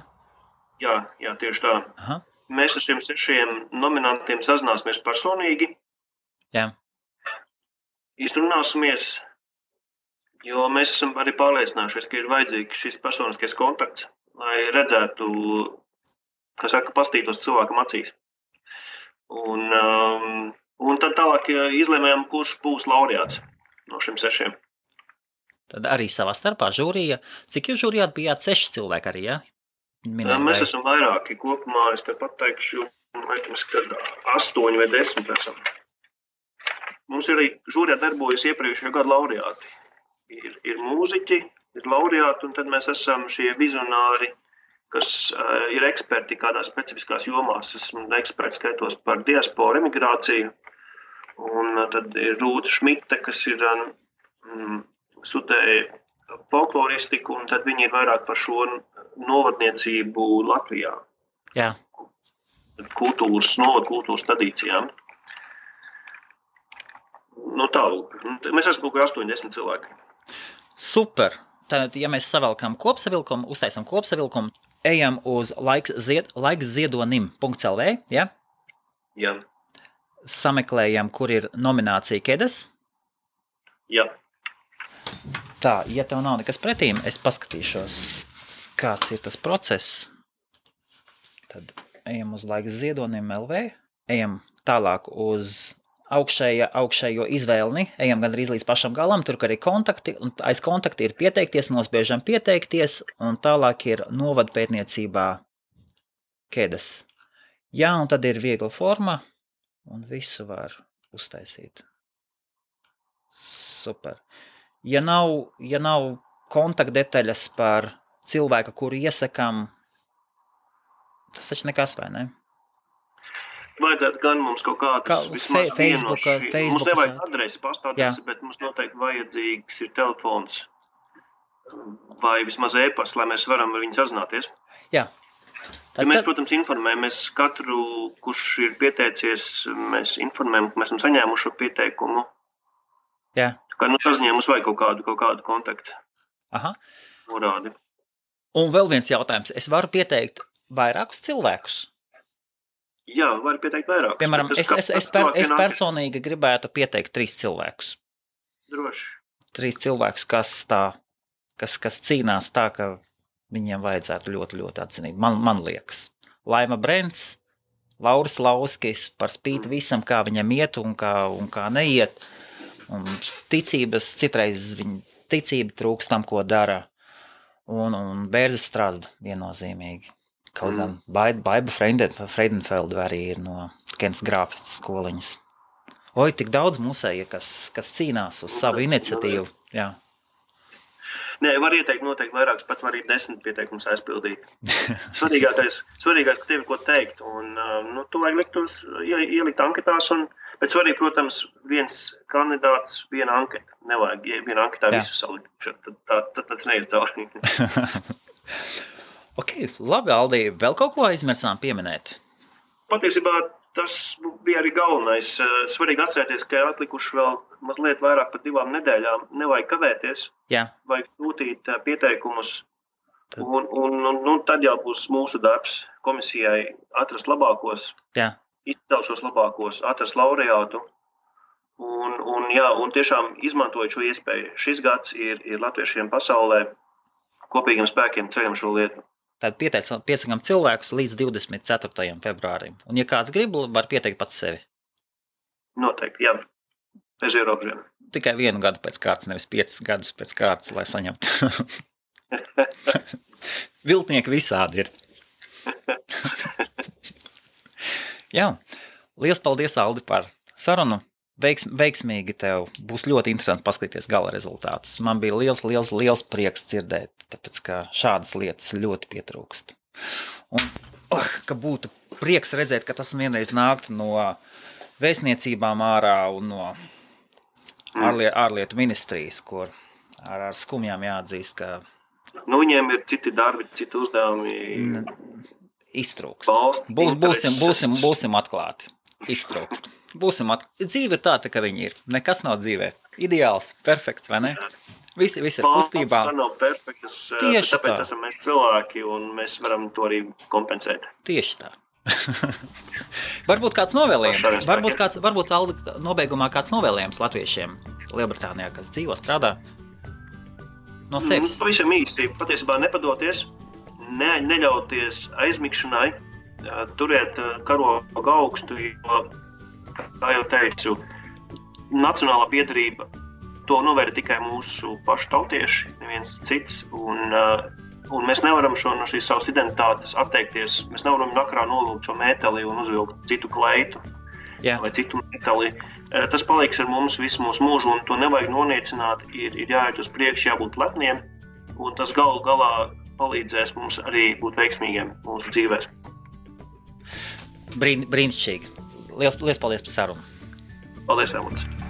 Jā, jā tieši tā. Aha. Mēs ar šiem sešiem nominantiem sazināsimies personīgi. Jā. Izrunāsimies, jo mēs esam arī pārliecinājušies, ka ir vajadzīgs šis personiskais kontakts, lai redzētu, kas saka, pastītos cilvēkam acīs. Un, um, un tad tālāk izlēmējām, kurš būs laureāts no šiem sešiem. Tad arī savā starpā žūrija. Cik jūs žūrijāt bijāt seši cilvēki arī, ja? Minēja, mēs vai? esam vairāki kopumā. Es te pateikšu, laikams, ka astoņi vai desmit esam. Mums ir arī žūrijā darbojas iepriekšējā gada laureāti. Ir, ir mūziķi, ir laureāti, un tad mēs esam šie vizionāri, kas uh, ir eksperti kādās specifiskās jomās. Esmu eksperts skaitos par diasporu, emigrāciju. Un uh, tad ir Rūta Šmita, kas ir um, studēja folkloristiku, un tad viņi ir vairāk par šo novadniecību Latvijā. Jā. Kultūras, novadu kultūras tradīcijām. Nu, tā, mēs esam kaut kā 80 cilvēki. Super! Tad, ja mēs savelkam kopsavilkumu, uztaisam kopsavilkumu, ejam uz laiks, zied, laiks ziedonim.lv, ja? Jā. Sameklējam, kur ir nominācija Kedas. Jā. Tā, ja tev nav nekas pretīm, es paskatīšos, kāds ir tas process. Tad ejam uz laiks ziedoniem LV, ejam tālāk uz augšēja, augšējo izvēli, ejam gandrīz līdz pašam galam, tur arī kontakti, un aiz kontakti ir pieteikties, nospiežam pieteikties, un tālāk ir novadu pētniecībā kedas. Jā, un tad ir viegla forma, un visu var uztaisīt. Super ja nav, ja nav kontaktdetaļas par cilvēku, kuru iesakām, Tas taču nekas, vai ne? Vajadzētu gan mums kaut kādas Kā fe- Facebook- vienu no šī- Facebook Mums nevajag adresi, pastāvdresi, bet mums noteikti vajadzīgs ir telefons vai vismaz e-pasts, lai mēs varam ar viņu sazināties. Jā. Ja Tad, mēs, tad, protams, informējam, mēs katru, kurš ir pieteicies, mēs informējam, ka mēs esam saņēmuši šo pieteikumu. jā. Kā nu saziņā mums vajag kaut kādu, kaut kādu kontaktu Aha. norādi. Un vēl viens jautājums. Es varu pieteikt vairākus cilvēkus. Jā, var pieteikt vairāk. Piemēram, es, es, es, per, es personīgi gribētu pieteikt trīs cilvēkus. Droši. Trīs cilvēkus, kas, tā, kas, kas cīnās tā, ka viņiem vajadzētu ļoti, ļoti atzinīgi. Man, man liekas, Laima Brents, Lauris Lauskis, par spīti visam, kā viņam iet un kā, un kā neiet. Un ticības, citreiz viņa ticība trūkst tam, ko dara. Un, un bērns strādā viennozīmīgi. Kaut gan Baida Baiba Freidenfelda arī ir no Kens grāfistas skoliņas. Oi, tik daudz mūsēja, kas, kas cīnās uz savu iniciatīvu. Jā. Nē, var ieteikt noteikti vairākus, pat arī desmit pieteikumus aizpildīt. Svarīgākais, svarīgākais ka tev ir ko teikt. Un, uh, nu, to vajag likt uz, ie- ielikt anketās. Un, bet svarīgi, protams, viens kandidāts, viena anketa. Nevajag ja viena anketā Jā. visu salikt. Tad, tad, tad, tad neies cauri. (laughs) ok, labi, Aldī, vēl kaut ko aizmirsām pieminēt. Patiesībā tas bija arī galvenais. Uh, Svarīgi atcerēties, ka ir atlikuši vēl mazliet vairāk par divām nedēļām. Nevajag kavēties. Jā, vajag sūtīt ā, pieteikumus. Un, un, un, un tad jau būs mūsu darbs komisijai atrast labākos, jā, izcelt šos labākos, atrast laureātu. Un, un, jā, un tiešām izmantojot šo iespēju. Šis gads ir, ir latviešiem pasaulē kopīgiem spēkiem ceļam šo lietu. tad pieteicam, cilvēkus līdz 24. februārim. Un, ja kāds grib, var pieteikt pats sevi. Noteikti, jā, bez ierobežojumiem. Tikai vienu gadu pēc kārtas, nevis piecus gadus pēc kārtas, lai saņemtu. (laughs) Viltnieki visādi ir. (laughs) Jā, liels paldies, Aldi, par sarunu. Veiks, veiksmīgi tev būs ļoti interesanti paskatīties gala rezultātus. Man bija liels, liels, liels prieks dzirdēt, tāpēc ka šādas lietas ļoti pietrūkst. Un, oh, ka būtu prieks redzēt, ka tas vienreiz nāktu no vēstniecībām ārā un no ārlie, ārlietu ministrijas, kur ar, ar skumjām jāatzīst, ka Nu, viņiem ir citi darbi, citi uzdevumi. Valsts Būs, būsim, būsim, būsim atklāti. Iztrūkst. Būsim atklāti. Dzīve ir tāda, ka viņi ir. Nekas nav dzīvē. Ideāls, perfekts, vai ne? Visi, visi ir kustībā. nav perfektas, ā, Tieši tāpēc tā. esam mēs cilvēki un mēs varam to arī kompensēt. Tieši tā. (laughs) varbūt kāds novēlējums, varbūt, kāds, varbūt Aldi, nobeigumā kāds novēlējums latviešiem Lielbritānijā, kas dzīvo, strādā no Mm, sevis. Pavisam īsi, patiesībā nepadoties, ne, neļauties aizmigšanai, ā, karogu augstu, jo, kā jau teicu, nacionālā piedarība to novērtē tikai mūsu pašu tautieši, neviens cits. Un, un mēs nevaram šo, no šīs savas identitātes atteikties. Mēs nevaram nakrā nolūkt šo metali un uzvilkt citu kleitu Jā, vai citu metali. Eh, Tas paliks ar mums visu mūsu mūžu, un to nevajag noniecināt. Ir, ir jāiet uz priekšu, jābūt lepniem, un tas galu galā palīdzēs mums arī būt veiksmīgiem mūsu dzīvē. brīn, brīnišķīgi. Liels, liels paldies par sarunu. Paldies, Emunds!